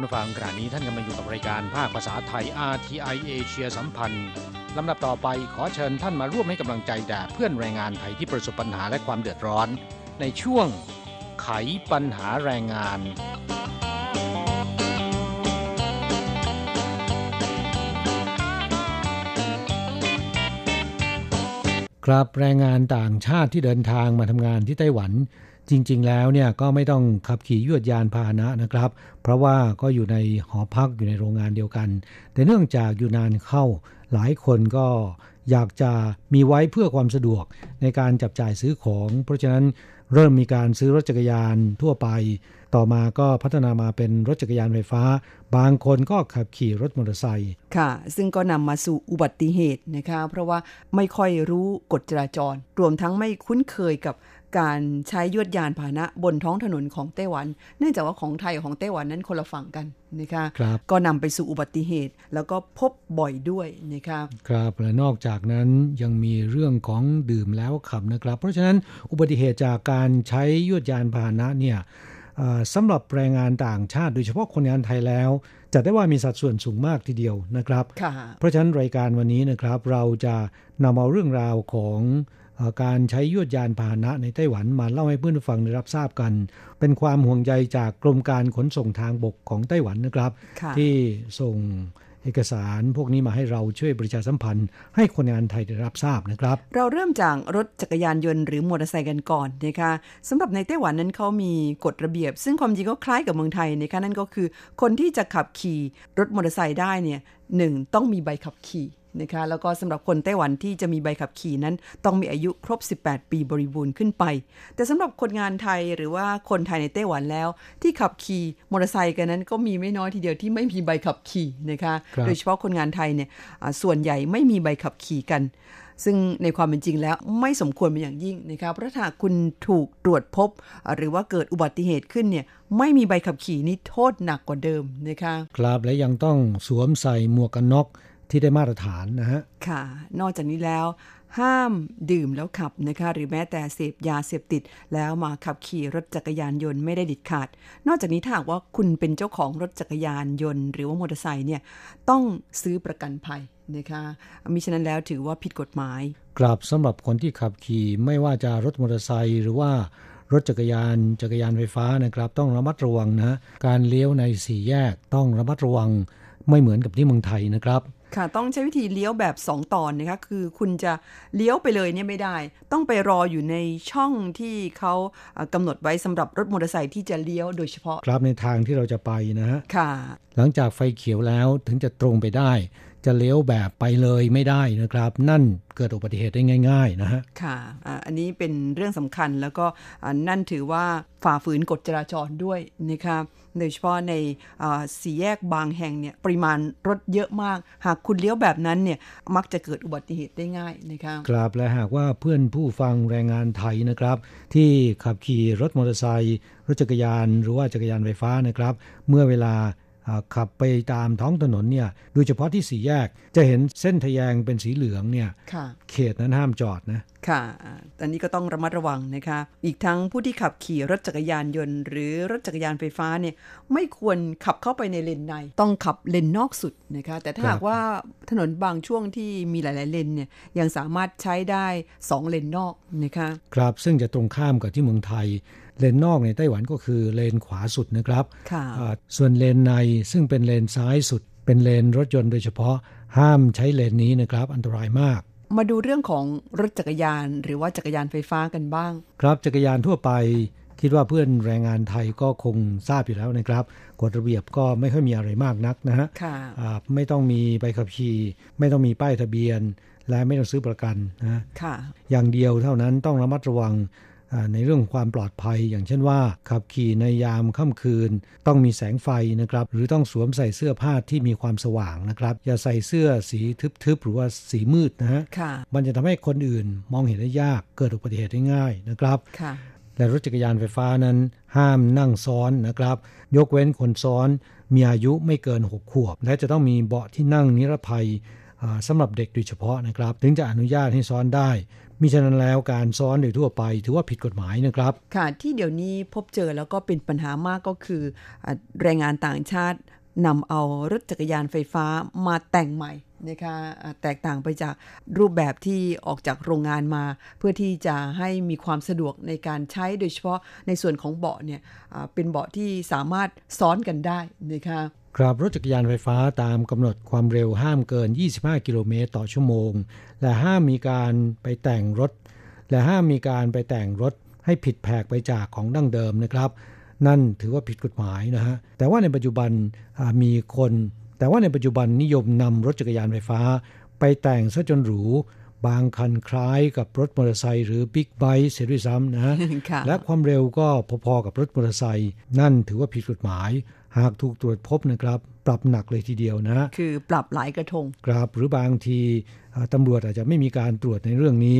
คุณผู้ฟังขณะนี้ท่านกำลังอยู่กับรายการภาคภาษาไทย RTI เอเชียสัมพันธ์ลำดับต่อไปขอเชิญท่านมาร่วมให้กำลังใจแด่เพื่อนแรงงานไทยที่ประสบปัญหาและความเดือดร้อน ในช่วงไขปัญหาแรงงาน ครับแรงงานต่างชาติที่เดินทางมาทำงานที่ไต้หวัน จริง ๆ แล้วเนี่ยก็ไม่ต้องขับขี่ยวดยานพาหนะนะครับ เพราะว่าก็อยู่ในหอพักอยู่ในโรงงานเดียวกัน แต่เนื่องจากอยู่นานเข้าหลายคนก็อยากจะมีไว้เพื่อความสะดวกในการจับจ่ายซื้อของ เพราะฉะนั้นเริ่มมีการซื้อรถจักรยานทั่วไป ต่อมาก็พัฒนามาเป็นรถจักรยานไฟฟ้า บางคนก็ขับขี่รถมอเตอร์ไซค์ค่ะ ซึ่งก็นำมาสู่อุบัติเหตุนะคะ เพราะว่าไม่ค่อยรู้กฎจราจร รวมทั้งไม่คุ้นเคยกับ การใช้ยวดยานพาหนะบนท้องถนนของไต้หวัน เนื่องจากว่าของไทยของไต้หวันนั้นคนละฝั่งกันนะคะครับก็นำไปสู่อุบัติเหตุ แล้วก็พบบ่อยด้วยนะคะครับและนอกจากนั้นยังมีเรื่องของดื่มแล้วขับนะครับ เพราะฉะนั้นอุบัติเหตุจากการใช้ยวดยานพาหนะเนี่ยเอ่อสำหรับแรงงานต่างชาติ โดยเฉพาะคนงานไทยแล้วจะได้ว่ามีสัดส่วนสูงมากทีเดียวนะครับค่ะเพราะฉะนั้นรายการวันนี้นะครับ เราจะนำเอาเรื่องราวของเออ การใช้ยวดยานพาหนะในไต้หวันมาเล่าให้เพื่อนผู้ฟังได้รับทราบกัน เป็นความห่วงใยจากกรมการขนส่งทางบกของไต้หวันนะครับค่ะที่ส่งเอกสารพวกนี้มาให้เราช่วยประชาสัมพันธ์ ให้คนงานไทยได้รับทราบนะครับ เราเริ่มจากรถจักรยานยนต์หรือมอเตอร์ไซค์กันก่อนนะคะสำหรับในไต้หวันนั้นเขามีกฎระเบียบ ซึ่งความจริงก็คล้ายกับเมืองไทยนะคะนั่นก็คือ คนที่จะขับขี่รถมอเตอร์ไซค์ได้เนี่ยหนึ่งต้องมีใบขับขี่ นะคะแล้วก็สำหรับคนไต้หวันที่จะมีใบขับขี่นั้น ต้องมีอายุครบ 18 ปีบริบูรณ์ขึ้นไป แต่สำหรับคนงานไทยหรือว่าคนไทยในไต้หวันแล้ว ที่ขับขี่มอเตอร์ไซค์กันนั้นก็มีไม่น้อยทีเดียวที่ไม่มีใบขับขี่นะคะครับโดยเฉพาะคนงานไทยเนี่ยอ่าส่วนใหญ่ไม่มีใบขับขี่กัน ซึ่งในความเป็นจริงแล้วไม่สมควรเป็นอย่างยิ่งนะคะเพราะถ้าคุณถูกตรวจพบอ่าหรือว่าเกิดอุบัติเหตุขึ้นเนี่ยไม่มีใบขับขี่นี่โทษหนักกว่าเดิมนะคะครับและยังต้องสวมใส่หมวกกันน็อก ที่ได้มาตรฐานนะฮะ ค่ะ นอกจากนี้แล้ว ห้ามดื่มแล้วขับนะคะ หรือแม้แต่เสพยาเสพติด แล้วมาขับขี่รถจักรยานยนต์ไม่ได้เดิดขาด นอกจากนี้ถ้าหากว่าคุณเป็นเจ้าของรถจักรยานยนต์ หรือว่ามอเตอร์ไซค์เนี่ยต้องซื้อประกันภัยนะคะมิฉะนั้นแล้วถือว่าผิดกฎหมายกลับสำหรับคนที่ขับขี่ไม่ว่าจะรถมอเตอร์ไซค์หรือว่ารถจักรยานจักรยานไฟฟ้านะครับ ต้องระมัดระวังนะ การเลี้ยวในสี่แยกต้องระมัดระวังไม่เหมือนกับที่เมืองไทยนะครับ ค่ะ ต้องใช้วิธีเลี้ยวแบบ 2 ตอนนะคะ คือคุณจะเลี้ยวไปเลยเนี่ยไม่ได้ ต้องไปรออยู่ในช่องที่เขาเอ่อกำหนดไว้สำหรับรถมอเตอร์ไซค์ที่จะเลี้ยวโดยเฉพาะ ครับในทางที่เราจะไปนะฮะ ค่ะ หลังจากไฟเขียวแล้วถึงจะตรงไปได้ จะเลี้ยวแบบไปเลยไม่ได้นะครับ นั่นเกิดอุบัติเหตุได้ง่าย ๆ นะฮะ ค่ะอ่าอันนี้เป็นเรื่องสำคัญแล้วก็อ่านั่นถือว่าฝ่าฝืนกฎจราจรด้วยนะคะ โดยเฉพาะในสี่แยกบางแห่งเนี่ยปริมาณรถเยอะมาก หากคุณเลี้ยวแบบนั้นเนี่ยมักจะเกิดอุบัติเหตุได้ง่ายนะคะครับและหากว่าเพื่อนผู้ฟังแรงงานไทยนะครับ ที่ขับขี่รถมอเตอร์ไซค์รถจักรยาน หรือว่าจักรยานไฟฟ้านะครับ เมื่อเวลา ขับไปตามท้องถนนเนี่ยโดยเฉพาะที่สี่แยกจะเห็นเส้นทะแยงเป็นสีเหลืองเนี่ยค่ะเขตนั้นห้ามจอดนะค่ะอ่าอันนี้ก็ต้องระมัดระวังนะคะ อีกทั้งผู้ที่ขับขี่รถจักรยานยนต์ หรือรถจักรยานไฟฟ้าเนี่ยไม่ควรขับเข้าไปในเลนใน ต้องขับเลนนอกสุดนะคะ แต่ถ้าครับหากว่าถนนบางช่วงที่มีหลาย ๆ เลนเนี่ยยังสามารถใช้ได้ 2 เลนนอกนะคะ ครับซึ่งจะตรงข้ามกับที่เมืองไทย เลนนอกในไต้หวันก็คือเลนขวาสุดนะครับค่ะอ่าส่วนเลนในซึ่งเป็นเลนซ้ายสุด เป็นเลนรถยนต์โดยเฉพาะห้ามใช้เลนนี้นะครับ อันตรายมาก มาดูเรื่องของรถจักรยานหรือว่าจักรยานไฟฟ้ากันบ้าง ครับจักรยานทั่วไป คิดว่าเพื่อนแรงงานไทยก็คงทราบอยู่แล้วนะครับกฎระเบียบก็ไม่ค่อยมีอะไรมากนักนะฮะค่ะอ่าไม่ต้องมีใบขับขี่ไม่ต้องมีป้ายทะเบียน และไม่ต้องซื้อประกันนะค่ะอย่างเดียวเท่านั้นต้องระมัดระวังอ่า ในเรื่องความปลอดภัย อย่างเช่นว่า ขับขี่ในยามค่ำคืน ต้องมีแสงไฟนะครับ หรือต้องสวมใส่เสื้อผ้าที่มีความสว่างนะครับ อย่าใส่เสื้อสีทึบๆหรือว่าสีมืดนะฮะค่ะมันจะทำให้คนอื่นมองเห็นได้ยากเกิดอุบัติเหตุได้ง่ายนะครับค่ะและรถจักรยานไฟฟ้านั้น ห้ามนั่งซ้อนนะครับ ยกเว้นคนซ้อนมีอายุไม่เกิน 6 ขวบ และจะต้องมีเบาะที่นั่งนิรภัยอ่าสำหรับเด็กโดยเฉพาะนะครับ ถึงจะอนุญาตให้ซ้อนได้ มิฉะนั้นแล้วการซ้อนโดยทั่วไปถือว่าผิดกฎหมายนะครับ ค่ะ ที่เดี๋ยวนี้พบเจอแล้วก็เป็นปัญหามากก็คือแรงงานต่างชาตินำเอารถจักรยานไฟฟ้ามาแต่งใหม่นะคะแตกต่างไปจากรูปแบบที่ออกจากโรงงานมา เพื่อที่จะให้มีความสะดวกในการใช้โดยเฉพาะในส่วนของเบาะเนี่ยเป็นเบาะที่สามารถซ้อนกันได้นะคะ ครับรถจักรยานไฟฟ้าตามกำหนดความเร็วห้ามเกิน 25 กิโลเมตรต่อชั่วโมง และห้ามมีการไปแต่งรถ และห้ามมีการไปแต่งรถให้ผิดแผกไปจากของดั้งเดิมนะครับ นั่นถือว่าผิดกฎหมายนะฮะ แต่ว่าในปัจจุบันมีคน แต่ว่าในปัจจุบันนิยมนำรถจักรยานไฟฟ้า ไปแต่งซะจนหรู บางคันคล้ายกับรถมอเตอร์ไซค์หรือบิ๊กไบค์เสียด้วยซ้ำนะและความเร็วก็พอๆกับรถมอเตอร์ไซค์นั่นถือว่าผิดกฎหมาย หากถูกตรวจพบนะครับ ปรับหนักเลยทีเดียวนะ คือปรับหลายกระทงครับหรือบางทีตำรวจอาจจะไม่มีการตรวจในเรื่องนี้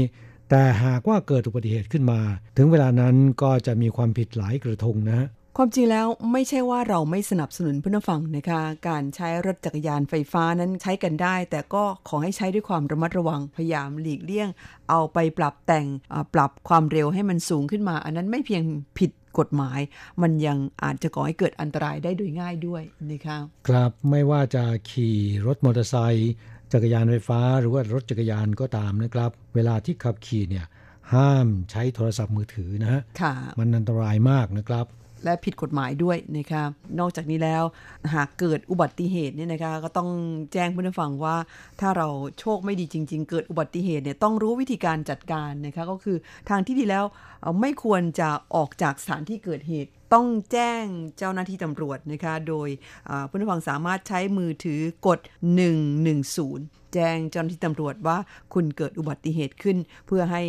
แต่หากว่าเกิดอุบัติเหตุขึ้นมา ถึงเวลานั้นก็จะมีความผิดหลายกระทงนะ ความจริงแล้วไม่ใช่ว่าเราไม่สนับสนุนผู้นฟังนะคะ การใช้รถจักรยานไฟฟ้านั้นใช้กันได้ แต่ก็ขอให้ใช้ด้วยความระมัดระวังพยายามหลีกเลี่ยง เอาไปปรับแต่งปรับความเร็วให้มันสูงขึ้นมา อันนั้นไม่เพียงผิด กฎหมาย มันยังอาจจะก่อให้เกิดอันตรายได้โดยง่ายด้วยนะคะครับไม่ว่าจะขี่รถมอเตอร์ไซค์จักรยานไฟฟ้า หรือว่ารถจักรยานก็ตามนะครับ เวลาที่ขับขี่เนี่ยห้ามใช้โทรศัพท์มือถือนะฮะมันอันตรายมากนะครับ และผิดกฎหมายด้วยนะคะนอกจากนี้แล้วหากเกิดอุบัติเหตุเนี่ยนะคะก็ต้องแจ้งผู้นฟังว่า ถ้าเราโชคไม่ดีจริง ๆ เกิดอุบัติเหตุเนี่ยต้องรู้วิธีการจัดการนะคะก็คือทางที่ดีแล้วไม่ควรจะออกจากสถานที่เกิดเหตุ ต้องแจ้งเจ้าหน้าที่ตำรวจนะคะ โดยผู้นฟังสามารถใช้มือถือกด 110 แจ้งเจ้าหน้าที่ตำรวจว่าคุณเกิดอุบัติเหตุขึ้น เพื่อให้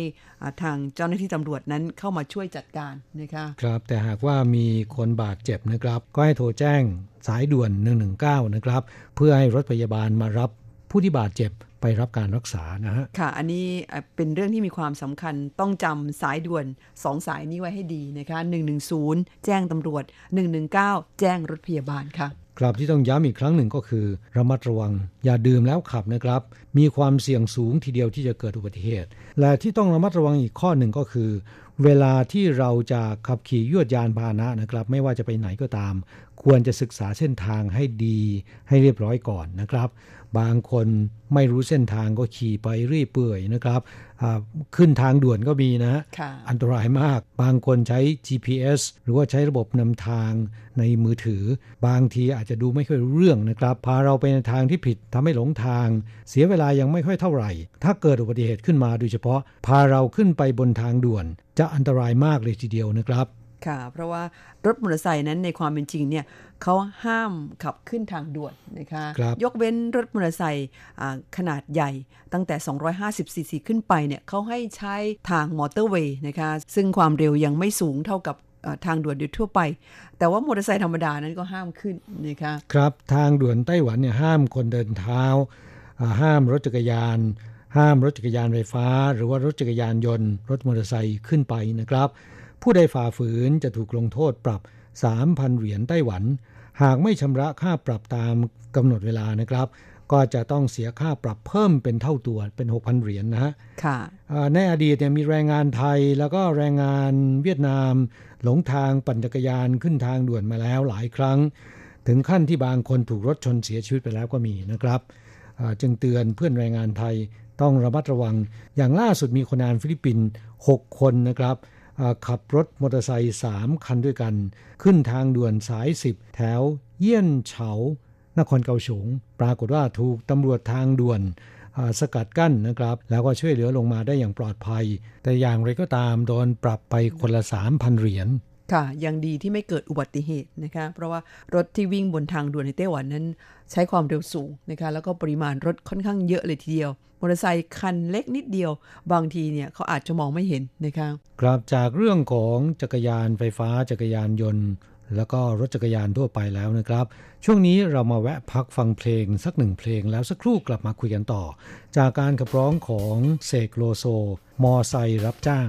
ทางเจ้าหน้าที่ตำรวจนั้นเข้ามาช่วยจัดการนะคะครับแต่หากว่ามีคนบาดเจ็บนะครับ ก็ให้โทรแจ้งสายด่วน 119 นะครับ เพื่อให้รถพยาบาลมารับผู้ที่บาดเจ็บ ไปรับการรักษานะฮะ ค่ะ อันนี้เป็นเรื่องที่มีความสำคัญต้องจำสายด่วนสองสายนี้ไว้ให้ดีนะคะ 110 แจ้งตำรวจ 119 แจ้งรถพยาบาลค่ะครับที่ต้องย้ำอีกครั้งหนึ่งก็คือระมัดระวัง อย่าดื่มแล้วขับนะครับ มีความเสี่ยงสูงทีเดียวที่จะเกิดอุบัติเหตุ และที่ต้องระมัดระวังอีกข้อหนึ่งก็คือ เวลาที่เราจะขับขี่ยวดยานพาหนะนะครับ ไม่ว่าจะไปไหนก็ตาม ควรจะศึกษาเส้นทางให้ดีให้เรียบร้อยก่อนนะครับ บางคนไม่รู้เส้นทางก็ขี่ไปรีเปื่อยนะครับ ขึ้นทางด่วนก็มีนะอันตรายมาก บางคนใช้ GPS หรือว่าใช้ระบบนำทางในมือถือ บางทีอาจจะดูไม่ค่อยรู้เรื่องนะครับ พาเราไปในทางที่ผิดทำให้หลงทาง เสียเวลายังไม่ค่อยเท่าไหร่ ถ้าเกิดอุบัติเหตุขึ้นมาโดยเฉพาะ พาเราขึ้นไปบนทางด่วน จะอันตรายมากเลยทีเดียวนะครับ ค่ะ เพราะว่ารถมอเตอร์ไซค์นั้นในความเป็นจริงเนี่ยเขาห้ามขับขึ้นทางด่วนนะคะคยกเว้นรถมอเตอร์ไซค์ขนาดใหญ่ตั้งแต่ 250ซีซีขึ้นไปเนี่ยเขาให้ใช้ทางมอเตอร์เวย์นะคะซึ่งความเร็วยังไม่สูงเท่ากับทางด่วนโดยทั่วไป แต่ว่ามอเตอร์ไซค์ธรรมดานั้นก็ห้ามขึ้นนะคะครับทางด่วนไต้หวันเนี่ยห้ามคนเดินเท้า ห้ามรถจักรยาน ห้ามรถจักรยานไฟฟ้า หรือว่ารถจักรยานยนต์ รถมอเตอร์ไซค์ขึ้นไปนะครับ ผู้ใดฝ่าฝืนจะถูกลงโทษปรับ 3,000 เหรียญไต้หวัน หากไม่ชำระค่าปรับตามกำหนดเวลานะครับ ก็จะต้องเสียค่าปรับเพิ่มเป็นเท่าตัวเป็น 6,000 เหรียญนนะฮะค่ะในอดีตเนี่ยมีแรงงานไทยแล้วก็แรงงานเวียดนาม หลงทางปั่นจักรยานขึ้นทางด่วนมาแล้วหลายครั้ง ถึงขั้นที่บางคนถูกรถชนเสียชีวิตไปแล้วก็มีนะครับจึงเตือนเพื่อนแรงงานไทยต้องระมัดระวัง อย่างล่าสุดมีคนงานฟิลิปปินส์6คนนะครับ ขับรถมอเตอร์ไซค์สามคันด้วยกัน ขึ้นทางด่วนสายสิบแถว เยี่ยนเฉานครเกาสงปรากฏว่าถูกตำรวจทางด่วนสกัดกั้นนะครับ แล้วก็ช่วยเหลือลงมาได้อย่างปลอดภัย แต่อย่างไรก็ตามโดนปรับไปคนละสามพันเหรียญ ค่ะยังดีที่ไม่เกิดอุบัติเหตุนะคะเพราะว่ารถที่วิ่งบนทางด่วนในไต้หวันนั้น ใช้ความเร็วสูงนะคะแล้วก็ปริมาณรถค่อนข้างเยอะเลยทีเดียวมอเตอร์ไซค์คันเล็กนิดเดียว บางทีเนี่ยเขาอาจจะมองไม่เห็นนะคะกลับจากเรื่องของจักรยานไฟฟ้าจักรยานยนต์ แล้วก็รถจักรยานทั่วไปแล้วนะครับ ช่วงนี้เรามาแวะพักฟังเพลงสักหนึ่งเพลงแล้วสักครู่กลับมาคุยกันต่อ จากการขับร้องของเสกโลโซ มอไซรับจ้าง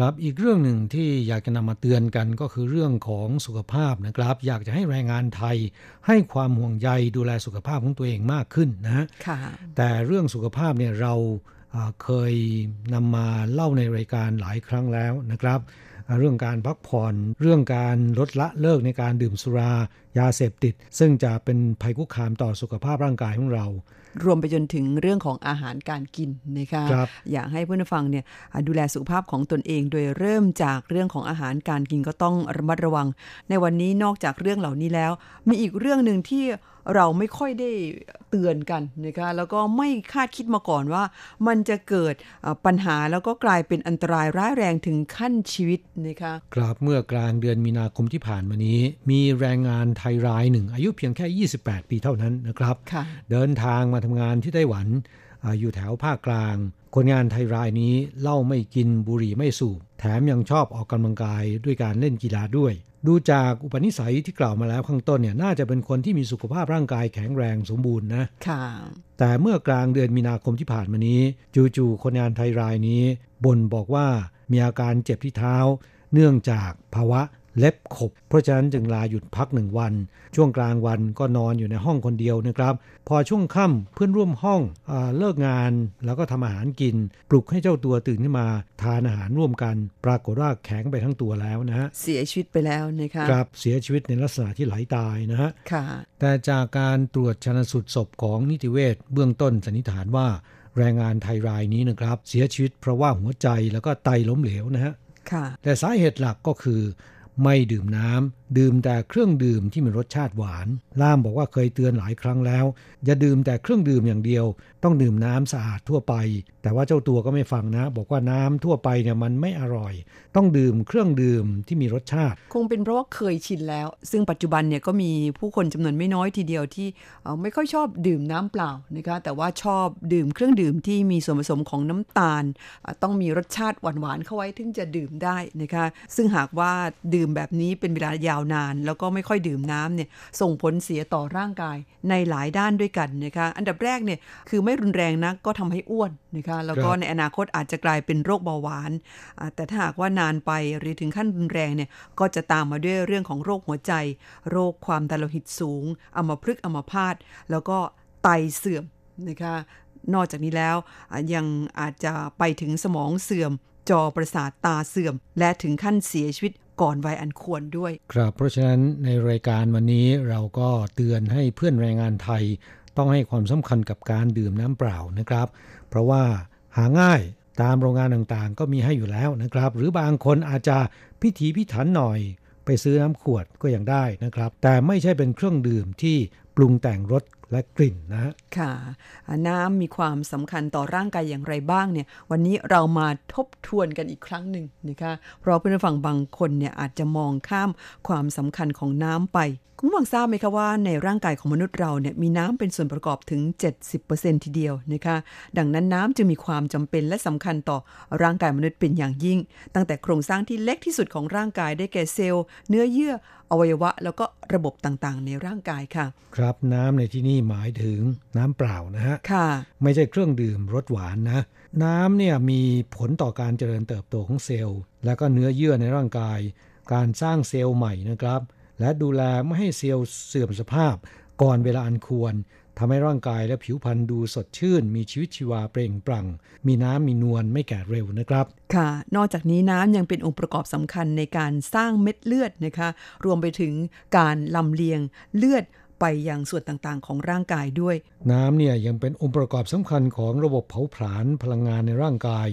ครับอีกเรื่องหนึ่งที่อยากจะนำมาเตือนกันก็คือเรื่องของสุขภาพนะครับ อยากจะให้แรงงานไทย ให้ความห่วงใยดูแลสุขภาพของตัวเองมากขึ้นนะฮะค่ะแต่เรื่องสุขภาพเนี่ยเราอ่าเคยนำมาเล่าในรายการหลายครั้งแล้วนะครับอ่าเรื่องการพักผ่อนเรื่องการลดละเลิกในการดื่มสุรายาเสพติด ซึ่งจะเป็นภัยคุกคามต่อสุขภาพร่างกายของเรา รวมไปจนถึงเรื่องของอาหารการกินนะคะครับอยากให้เพื่อนผู้ฟังเนี่ยอ่าดูแลสุขภาพของตนเองโดยเริ่มจากเรื่องของอาหารการกินก็ต้องระมัดระวัง ในวันนี้นอกจากเรื่องเหล่านี้แล้ว มีอีกเรื่องหนึ่งที่ เราไม่ค่อยได้เตือนกันนะคะแล้วก็ไม่คาดคิดมาก่อนว่า มันจะเกิดอ่าปัญหาแล้วก็กลายเป็นอันตรายร้ายแรงถึงขั้นชีวิตนะคะครับเมื่อกลางเดือนมีนาคมที่ผ่านมานี้ มีแรงงานไทยรายหนึ่ง อายุเพียงแค่ 28 ปีเท่านั้นนะครับค่ะเดินทางมาทำงานที่ไต้หวันอาอยู่แถวภาคกลาง คนงานไทยรายนี้เหล้าไม่กินบุหรี่ไม่สูบแถมยังชอบออกกำลังกายด้วยการเล่นกีฬาด้วย ดูจากอุปนิสัยที่กล่าวมาแล้วข้างต้นเนี่ยน่าจะเป็นคนที่มีสุขภาพร่างกายแข็งแรงสมบูรณ์นะค่ะแต่เมื่อกลางเดือนมีนาคมที่ผ่านมานี้จู่ๆคนงานไทยรายนี้บ่นบอกว่ามีอาการเจ็บที่เท้า เนื่องจากภาวะ เล็บขบ เพราะฉะนั้นจึงลาหยุดพักหนึ่งวัน ช่วงกลางวันก็นอนอยู่ในห้องคนเดียวนะครับ พอช่วงค่ำเพื่อนร่วมห้องอาเลิกงานแล้วก็ทำอาหารกิน ปลุกให้เจ้าตัวตื่นขึ้นมาทานอาหารร่วมกัน ปรากฏว่าแข็งไปทั้งตัวแล้วนะฮะเสียชีวิตไปแล้วนะคะครับเสียชีวิตในลักษณะที่ไหลตายนะฮะค่ะ แต่จากการตรวจชนสูตรศพของนิติเวชเบื้องต้นสันนิษฐานว่าแรงงานไทยรายนี้นะครับ เสียชีวิตเพราะว่าหัวใจแล้วก็ไตล้มเหลวนะฮะค่ะ แต่สาเหตุหลักก็คือ ไม่ดื่มน้ำดื่มแต่เครื่องดื่มที่มีรสชาติหวาน ล่ามบอกว่าเคยเตือนหลายครั้งแล้ว อย่าดื่มแต่เครื่องดื่มอย่างเดียว ต้องดื่มน้ำสะอาดทั่วไปแต่ว่าเจ้าตัวก็ไม่ฟังนะ บอกว่าน้ำทั่วไปเนี่ยมันไม่อร่อย ต้องดื่มเครื่องดื่มที่มีรสชาติ คงเป็นเพราะว่าเคยชินแล้ว ซึ่งปัจจุบันเนี่ยก็มีผู้คนจำนวนไม่น้อยทีเดียวที่ไม่ค่อยชอบดื่มน้ำเปล่านะคะแต่ว่าชอบดื่มเครื่องดื่มที่มีส่วนผสมของน้ำตาล ต้องมีรสชาติหวานๆเข้าไว้ถึงจะดื่มได้นะคะซึ่งหากว่าดื่มแบบนี้เป็นเวลายาวนาน แล้วก็ไม่ค่อยดื่มน้ำเนี่ยส่งผลเสียต่อร่างกายในหลายด้านด้วยกันนะคะอันดับแรกเนี่ยคือไม่รุนแรงนักก็ทำให้อ้วนนะคะแล้วก็ครับในอนาคตอาจจะกลายเป็นโรคเบาหวานอ่าแต่ถ้าหากว่านานไปหรือถึงขั้นรุนแรงเนี่ยก็จะตามมาด้วยเรื่องของโรคหัวใจ โรคความดันโลหิตสูงอัมพฤกษ์อัมพาตแล้วก็ไตเสื่อมนะคะนอกจากนี้แล้วอะยังอาจจะไปถึงสมองเสื่อม จอประสาทตาเสื่อม และถึงขั้นเสียชีวิตก่อนวัยอันควรด้วย ครับเพราะฉะนั้นในรายการวันนี้เราก็เตือนให้เพื่อนแรงงานไทย ต้องให้ความสำคัญกับการดื่มน้ำเปล่านะครับ เพราะว่าหาง่ายตามโรงงานต่างๆ ก็มีให้อยู่แล้วนะครับ หรือบางคนอาจจะพิถีพิถันหน่อย ไปซื้อน้ำขวดก็ยังได้นะครับ แต่ไม่ใช่เป็นเครื่องดื่มที่ปรุงแต่งรสและกลิ่นนะ ค่ะ น้ำมีความสำคัญต่อร่างกายอย่างไรบ้างเนี่ย วันนี้เรามาทบทวนกันอีกครั้งหนึ่งนะคะ เพราะเพื่อนผู้ฟังบางคนเนี่ยอาจจะมองข้ามความสำคัญของน้ำไป คุณผู้ฟังทราบไหมคะว่าในร่างกายของมนุษย์เราเนี่ยมีน้ำเป็นส่วนประกอบถึง 70%ทีเดียวนะคะดังนั้นน้ำจึงมีความจำเป็นและสำคัญต่อร่างกายมนุษย์เป็นอย่างยิ่ง ตั้งแต่โครงสร้างที่เล็กที่สุดของร่างกายได้แก่เซลล์ เนื้อเยื่ออวัยวะ แล้วก็ระบบต่างๆ ในร่างกายค่ะ ครับน้ำในที่นี่หมายถึงน้ำเปล่านะฮะค่ะ ไม่ใช่เครื่องดื่มรสหวานนะ น้ำเนี่ยมีผลต่อการเจริญเติบโตของเซลล์ และก็เนื้อเยื่อในร่างกาย การสร้างเซลล์ใหม่นะครับ และดูแลไม่ให้เซลล์เสื่อมสภาพก่อนเวลาอันควรทำให้ร่างกายและผิวพรรณดูสดชื่น มีชีวิตชีวาเปล่งปลั่ง มีน้ำมีนวลไม่แก่เร็วนะครับ ค่ะ นอกจากนี้น้ำยังเป็นองค์ประกอบสำคัญในการสร้างเม็ดเลือดนะคะ รวมไปถึงการลำเลียงเลือดไปยังส่วนต่างๆ ของร่างกายด้วย น้ำเนี่ยยังเป็นองค์ประกอบสำคัญของระบบเผาผลาญพลังงานในร่างกาย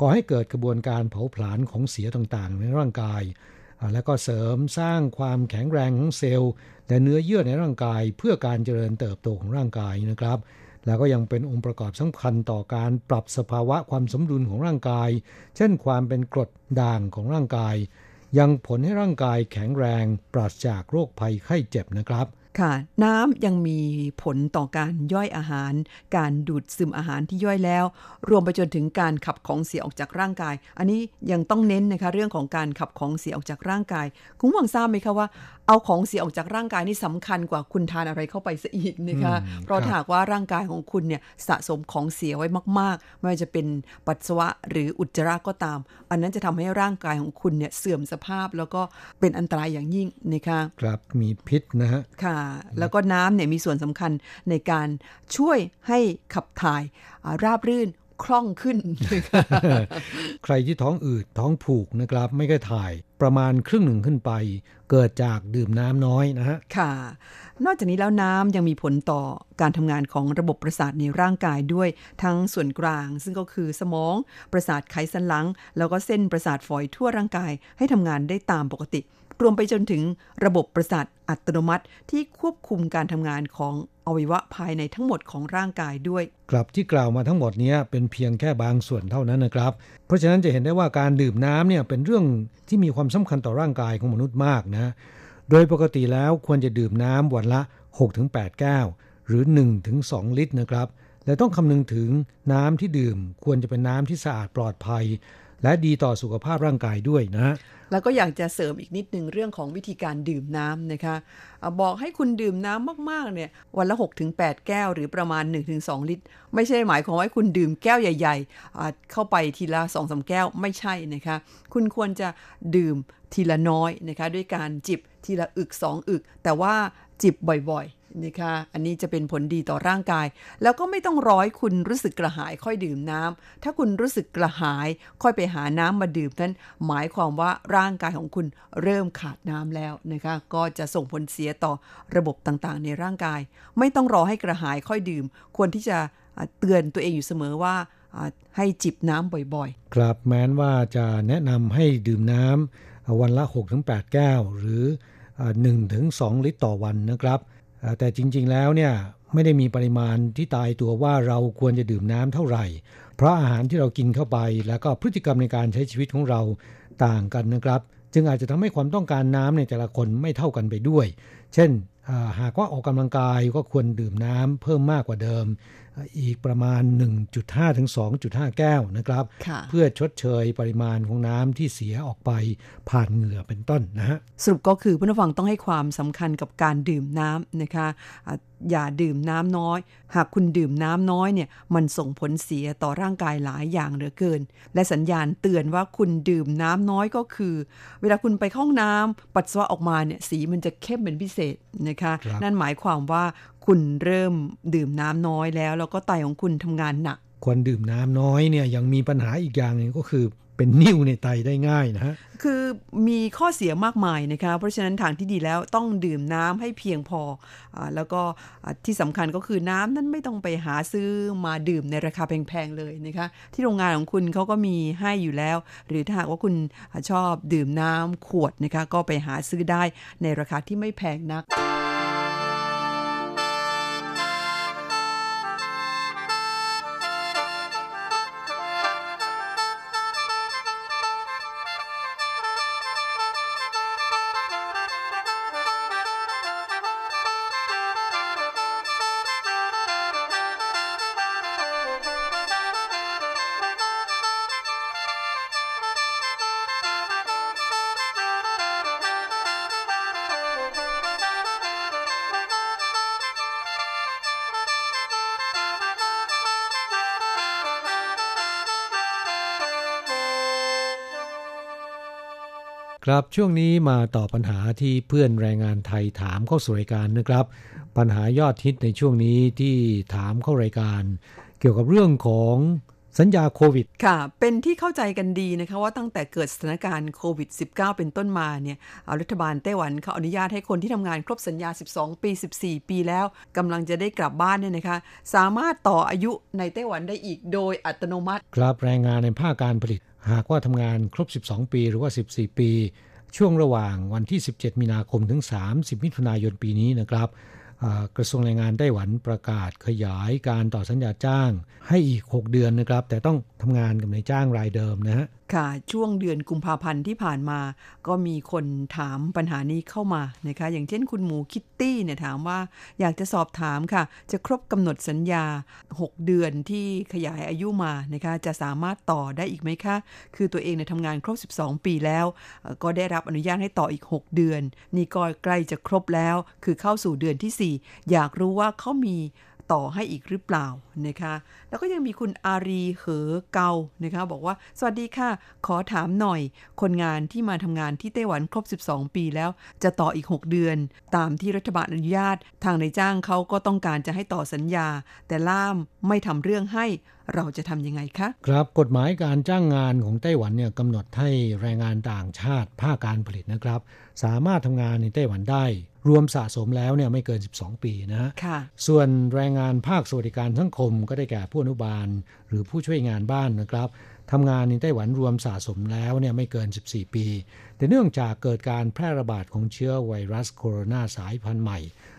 ก่อให้เกิดกระบวนการเผาผลาญของเสียต่างๆ ในร่างกายอ่า และก็เสริมสร้างความแข็งแรงของเซลล์และเนื้อเยื่อในร่างกายเพื่อการเจริญเติบโตของร่างกายนะครับ แล้วก็ยังเป็นองค์ประกอบสำคัญต่อการปรับสภาวะความสมดุลของร่างกาย เช่นความเป็นกรดด่างของร่างกาย ยังผลให้ร่างกายแข็งแรง ปราศจากโรคภัยไข้เจ็บนะครับ ค่ะ น้ำยังมีผลต่อการย่อยอาหาร การดูดซึมอาหารที่ย่อยแล้ว รวมไปจนถึงการขับของเสียออกจากร่างกาย อันนี้ยังต้องเน้นนะคะเรื่องของการขับของเสียออกจากร่างกาย คุณหวังทราบไหมคะว่า เอาของเสียออกจากร่างกายนี่สำคัญกว่าคุณทานอะไรเข้าไปซะอีกนะคะอืมเพราะครับถ้าหากว่าร่างกายของคุณเนี่ยสะสมของเสียไว้มาก ๆ ไม่ว่าจะเป็นปัสสาวะหรืออุจจาระก็ตาม อันนั้นจะทำให้ร่างกายของคุณเนี่ยเสื่อมสภาพแล้วก็เป็นอันตรายอย่างยิ่งนะคะครับมีพิษนะฮะค่ะ แล้วก็น้ำเนี่ยมีส่วนสำคัญในการช่วยให้ขับถ่ายอ่าราบรื่น คล่องขึ้น ใครที่ท้องอืดท้องผูกนะครับ ไม่ค่อยถ่ายประมาณครึ่งหนึ่งขึ้นไป เกิดจากดื่มน้ำน้อยนะฮะ ค่ะ นอกจากนี้แล้วน้ำยังมีผลต่อการทำงานของระบบประสาทในร่างกายด้วยทั้งส่วนกลาง ซึ่งก็คือสมอง ประสาทไขสันหลัง แล้วก็เส้นประสาทฝอยทั่วร่างกาย ให้ทำงานได้ตามปกติ รวมไปจนถึงระบบประสาทอัตโนมัติที่ควบคุมการทำงานของ อวัยวะภายในทั้งหมดของร่างกายด้วย กลับที่กล่าวมาทั้งหมดนี้เป็นเพียงแค่บางส่วนเท่านั้นนะครับ เพราะฉะนั้นจะเห็นได้ว่าการดื่มน้ำเนี่ยเป็นเรื่องที่มีความสำคัญต่อร่างกายของมนุษย์มากนะ โดยปกติแล้วควรจะดื่มน้ำวันละ 6-8 แก้ว หรือ 1-2 ลิตรนะครับและต้องคำนึงถึงน้ำที่ดื่มควรจะเป็นน้ำที่สะอาดปลอดภัย และดีต่อสุขภาพร่างกายด้วยนะ แล้วก็อยากจะเสริมอีกนิดนึงเรื่องของวิธีการดื่มน้ำนะคะ บอกให้คุณดื่มน้ำมากๆเนี่ยวันละ 6-8 แก้วหรือประมาณ 1-2 ลิตร ไม่ใช่หมายความว่าคุณดื่มแก้วใหญ่ ๆ เข้าไปทีละ2-3แก้วไม่ใช่นะคะ คุณควรจะดื่มทีละน้อยนะคะ ด้วยการจิบทีละอึกสองอึก แต่ว่า จิบบ่อยๆนะคะอันนี้จะเป็นผลดีต่อร่างกาย แล้วก็ไม่ต้องร้อยคุณรู้สึกกระหายค่อยดื่มน้ำถ้าคุณรู้สึกกระหายค่อยไปหาน้ำมาดื่มนั้นหมายความว่าร่างกายของคุณเริ่มขาดน้ำแล้วนะคะก็จะส่งผลเสียต่อระบบต่างๆ ในร่างกาย ไม่ต้องรอให้กระหายค่อยดื่ม ควรที่จะเตือนตัวเองอยู่เสมอว่าให้จิบน้ำบ่อยๆ ครับแม้นว่าจะแนะนำให้ดื่มน้ำวันละ 6-8 แก้ว หรือ 1-2 ลิตรต่อวันนะครับแต่จริง ๆ แล้วเนี่ยไม่ได้มีปริมาณที่ตายตัวว่าเราควรจะดื่มน้ำเท่าไหร่ เพราะอาหารที่เรากินเข้าไป แล้วก็พฤติกรรมในการใช้ชีวิตของเราต่างกันนะครับ จึงอาจจะทำให้ความต้องการน้ำในแต่ละคนไม่เท่ากันไปด้วย เช่น หากว่าออกกำลังกายก็ควรดื่มน้ำเพิ่มมากกว่าเดิม อีกประมาณ 1.5 ถึง 2.5 แก้วนะครับ เพื่อชดเชยปริมาณของน้ำที่เสียออกไปผ่านเหงื่อเป็นต้นนะฮะสรุปก็คือผู้ฟังต้องให้ความสำคัญกับการดื่มน้ำนะคะอย่าดื่มน้ำน้อย หากคุณดื่มน้ำน้อยเนี่ย มันส่งผลเสียต่อร่างกายหลายอย่างเหลือเกิน และสัญญาณเตือนว่าคุณดื่มน้ำน้อยก็คือ เวลาคุณไปเข้าห้องน้ำปัสสาวะออกมาเนี่ยสีมันจะเข้มเป็นพิเศษนะคะคนั่นหมายความว่าคุณเริ่มดื่มน้ำน้อยแล้ว แล้วก็ไตของคุณทำงานหนัก ควรดื่มน้ำน้อยเนี่ยยังมีปัญหาอีกอย่างหนึ่งก็คือเป็นนิ่วในไตได้ง่ายนะฮะ คือมีข้อเสียมากมายนะคะ เพราะฉะนั้นทางที่ดีแล้วต้องดื่มน้ำให้เพียงพออแล้วก็ที่สำคัญก็คือน้ำนั้นไม่ต้องไปหาซื้อมาดื่มในราคาแพงๆเลยนะคะ ที่โรงงานของคุณเขาก็มีให้อยู่แล้ว หรือถ้าหากว่าคุณชอบดื่มน้ำขวดนะคะก็ไปหาซื้อได้ในราคาที่ไม่แพงนัก ครับช่วงนี้มาต่อปัญหาที่เพื่อนแรงงานไทยถามเข้าสู่รายการนะครับ ปัญหายอดฮิตในช่วงนี้ที่ถามเข้ารายการ เกี่ยวกับเรื่องของสัญญาโควิด ค่ะ เป็นที่เข้าใจกันดีนะคะว่าตั้งแต่เกิดสถานการณ์โควิด -19 เป็นต้นมาเนี่ย รัฐบาลไต้หวันเขาอนุญาตให้คนที่ทำงานครบสัญญา 12 ปี 14 ปีแล้วกำลังจะได้กลับบ้านเนี่ยนะคะ สามารถต่ออายุในไต้หวันได้อีกโดยอัตโนมัติ ครับแรงงานในภาคการผลิต หากว่าทำงานครบ 12 ปีหรือว่า 14 ปี ช่วงระหว่างวันที่ 17 มีนาคมถึง 30 มิถุนายนปีนี้นะครับกระทรวงแรงงานไต้หวันประกาศขยายการต่อสัญญาจ้างให้อีก 6 เดือนนะครับ แต่ต้องทำงานกับนายจ้างรายเดิมนะฮะ ค่ะช่วงเดือนกุมภาพันธ์ที่ผ่านมา ก็มีคนถามปัญหานี้เข้ามานะคะ อย่างเช่นคุณหมูคิตตี้เนี่ยถามว่าอยากจะสอบถามค่ะ จะครบกำหนดสัญญา 6 เดือนที่ขยายอายุมานะคะจะสามารถต่อได้อีกไหมคะ คือตัวเองเนี่ยทำงานครบ 12 ปีแล้ว ก็ได้รับอนุญาตให้ต่ออีก 6 เดือน นี่ก็ใกล้จะครบแล้ว คือเข้าสู่เดือนที่ 4 อยากรู้ว่าเขามี ต่อให้อีกหรือเปล่านะคะแล้วก็ยังมีคุณอารีเหอเกานะคะบอกว่า สวัสดีค่ะ ขอถามหน่อย คนงานที่มาทำงานที่ไต้หวันครบ 12 ปีแล้ว จะต่ออีก 6 เดือน ตามที่รัฐบาลอนุญาต ทางในจ้างเขาก็ต้องการจะให้ต่อสัญญา แต่ล่ามไม่ทำเรื่องให้ เราจะทำยังไงคะ ครับกฎหมายการจ้างงานของไต้หวันเนี่ยกำหนดให้แรงงานต่างชาติภาคการผลิตนะครับ สามารถทำงานในไต้หวันได้ รวมสะสมแล้วเนี่ยไม่เกิน 12 ปีนะฮะส่วนแรงงานภาคสวัสดิการสังคมก็ได้แก่ผู้อนุบาล หรือผู้ช่วยงานบ้านนะครับทำงานในไต้หวันรวมสะสมแล้วเนี่ยไม่เกิน 14 ปี แต่เนื่องจากเกิดการแพร่ระบาดของเชื้อไวรัสโคโรนาสายพันธุ์ใหม่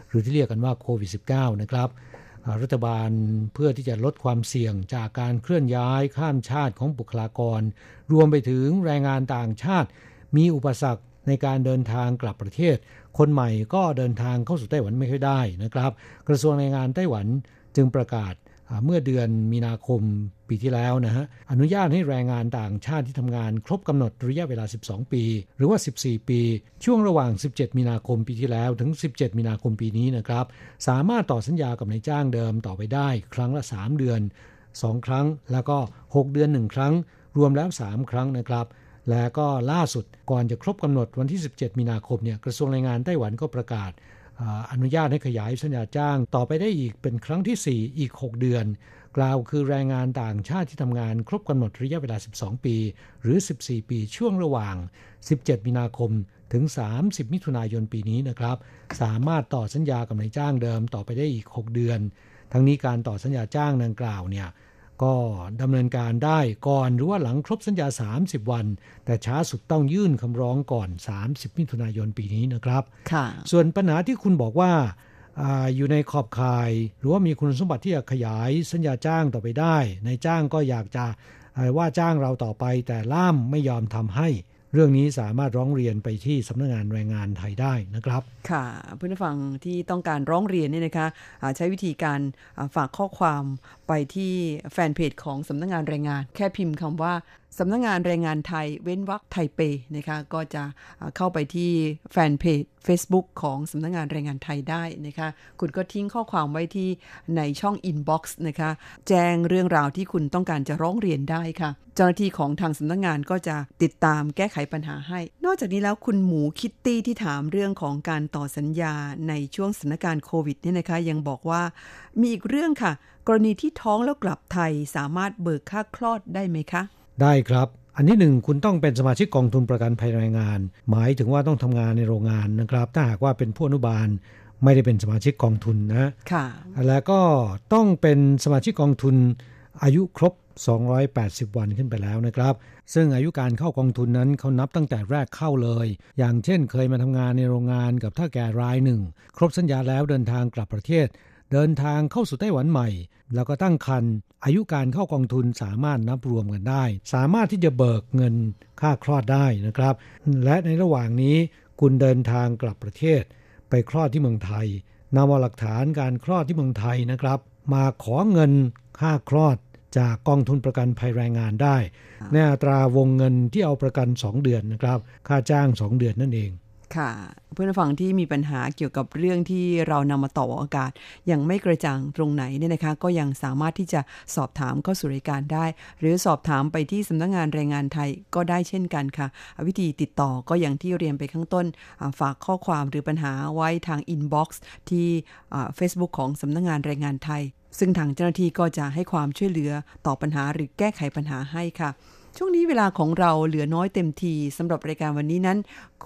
หรือที่เรียกกันว่าโควิด -19 นะครับ รัฐบาลเพื่อที่จะลดความเสี่ยงจากการเคลื่อนย้ายข้ามชาติของบุคลากร รวมไปถึงแรงงานต่างชาติ มีอุปสรรคในการเดินทางกลับประเทศ คนใหม่ก็เดินทางเข้าสู่ไต้หวันไม่ค่อยได้นะครับ กระทรวงแรงงานไต้หวันจึงประกาศ เมื่อเดือนมีนาคมปีที่แล้วนะฮะอนุญาตให้แรงงานต่างชาติที่ทำงานครบกำหนดระยะเวลา 12 ปี หรือว่า 14 ปี ช่วงระหว่าง 17 มีนาคมปีที่แล้ว ถึง 17 มีนาคมปีนี้นะครับ สามารถต่อสัญญากับนายจ้างเดิมต่อไปได้ ครั้งละ 3 เดือน 2 ครั้ง แล้วก็ 6 เดือน 1 ครั้ง รวมแล้ว 3 ครั้งนะครับและก็ล่าสุดก่อนจะครบกำหนดวันที่ 17 มีนาคมเนี่ยกระทรวงแรงงานไต้หวันก็ประกาศ อนุญาตให้ขยายสัญญาจ้าง ต่อไปได้อีกเป็นครั้งที่ 4 อีก 6 เดือน กล่าวคือแรงงานต่างชาติที่ทำงานครบกำหนดระยะเวลา 12 ปี หรือ 14 ปีช่วงระหว่าง 17 มีนาคมถึง 30 มิถุนายนปีนี้นะครับ สามารถต่อสัญญากับนายจ้างเดิมต่อไปได้อีก 6 เดือน ทั้งนี้การต่อสัญญาจ้างดังกล่าวเนี่ย ก็ดำเนินการได้ก่อนหรือว่าหลังครบสัญญา 30 วัน แต่ช้าสุดต้องยื่นคำร้องก่อน 30 มิถุนายนปีนี้นะครับค่ะส่วนปัญหาที่คุณบอกว่าอาอยู่ในขอบข่าย หรือว่ามีคุณสมบัติที่จะขยายสัญญาจ้างต่อไปได้นายจ้างก็อยากจะว่าจ้างเราต่อไปแต่ล่ามไม่ยอมทำให้ เรื่องนี้สามารถร้องเรียนไปที่สำนักงานแรงงานไทยได้นะครับ ค่ะเพื่อนผู้ฟังที่ต้องการร้องเรียนเนี่ยนะคะใช้วิธีการฝากข้อความไปที่แฟนเพจของสำนักงานแรงงาน แค่พิมพ์คำว่า สำนักงานแรงงานไทยเว้นวรรคไทเปนะคะก็จะเข้าไปที่แฟนเพจ Facebook ของสำนักงานแรงงานไทยได้นะคะคุณก็ทิ้งข้อความไว้ที่ในช่อง Inbox นะคะแจ้งเรื่องราวที่คุณต้องการจะร้องเรียนได้ค่ะ เจ้าหน้าที่ของทางสำนักงานก็จะติดตามแก้ไขปัญหาให้ นอกจากนี้แล้วคุณหมูคิตตี้ที่ถามเรื่องของการต่อสัญญาในช่วงสถานการณ์โควิดเนี่ยนะคะยังบอกว่ามีอีกเรื่องค่ะ กรณีที่ท้องแล้วกลับไทยสามารถเบิกค่าคลอดได้ไหมคะ ได้ครับ อันที่หนึ่งคุณต้องเป็นสมาชิกกองทุนประกันภัยแรงงาน หมายถึงว่าต้องทำงานในโรงงานนะครับ ถ้าหากว่าเป็นผู้อนุบาลไม่ได้เป็นสมาชิกกองทุนนะค่ะ แล้วก็ต้องเป็นสมาชิกกองทุนอายุครบ 280 วันขึ้นไปแล้วนะครับ ซึ่งอายุการเข้ากองทุนนั้นเขานับตั้งแต่แรกเข้าเลย อย่างเช่นเคยมาทำงานในโรงงานกับท่าแก่รายหนึ่ง ครบสัญญาแล้วเดินทางกลับประเทศ เดินทางเข้าสู่ไต้หวันใหม่ แล้วก็ตั้งครรภ์อายุการเข้ากองทุนสามารถนับรวมกันได้ สามารถที่จะเบิกเงินค่าคลอดได้นะครับ และในระหว่างนี้คุณเดินทางกลับประเทศ ไปคลอดที่เมืองไทยนำเอาหลักฐานการคลอดที่เมืองไทยนะครับ มาขอเงินค่าคลอดจากกองทุนประกันภัยแรงงานได้ ในอัตราวงเงินที่เอาประกัน 2 เดือนนะครับ ค่าจ้าง 2 เดือนนั่นเอง ค่ะ เพื่อนฟังที่มีปัญหาเกี่ยวกับเรื่องที่เรานำมาต่ออากาศ ยังไม่กระจ่างตรงไหนเนี่ยนะคะ ก็ยังสามารถที่จะสอบถามเข้าสู่รายการได้ หรือสอบถามไปที่สำนักงานแรงงานไทยก็ได้เช่นกันค่ะ วิธีติดต่อก็อย่างที่เรียนไปข้างต้น ฝากข้อความหรือปัญหาไว้ทาง inbox ที่เฟซบุ๊กของสำนักงานแรงงานไทย ซึ่งทางเจ้าหน้าที่ก็จะให้ความช่วยเหลือต่อปัญหาหรือแก้ไขปัญหาให้ค่ะ ช่วงนี้เวลาของเราเหลือน้อยเต็มทีสำหรับรายการวันนี้นั้น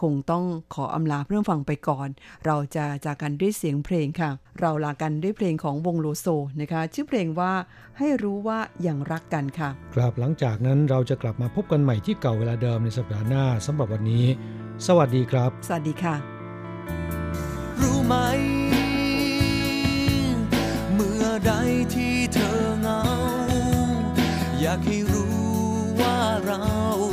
คงต้องขออำลาเพื่อนฟังไปก่อน เราจะจากกันด้วยเสียงเพลงค่ะ เราลากันด้วยเพลงของวงโลโซนะคะ ชื่อเพลงว่าให้รู้ว่ายังรักกันค่ะ ครับหลังจากนั้นเราจะกลับมาพบกันใหม่ที่เก่าเวลาเดิมในสัปดาห์หน้าสำหรับวันนี้ สวัสดีครับ สวัสดีค่ะ รู้ไหม เมื่อใดที่เธอเหงา อยากให้ รู้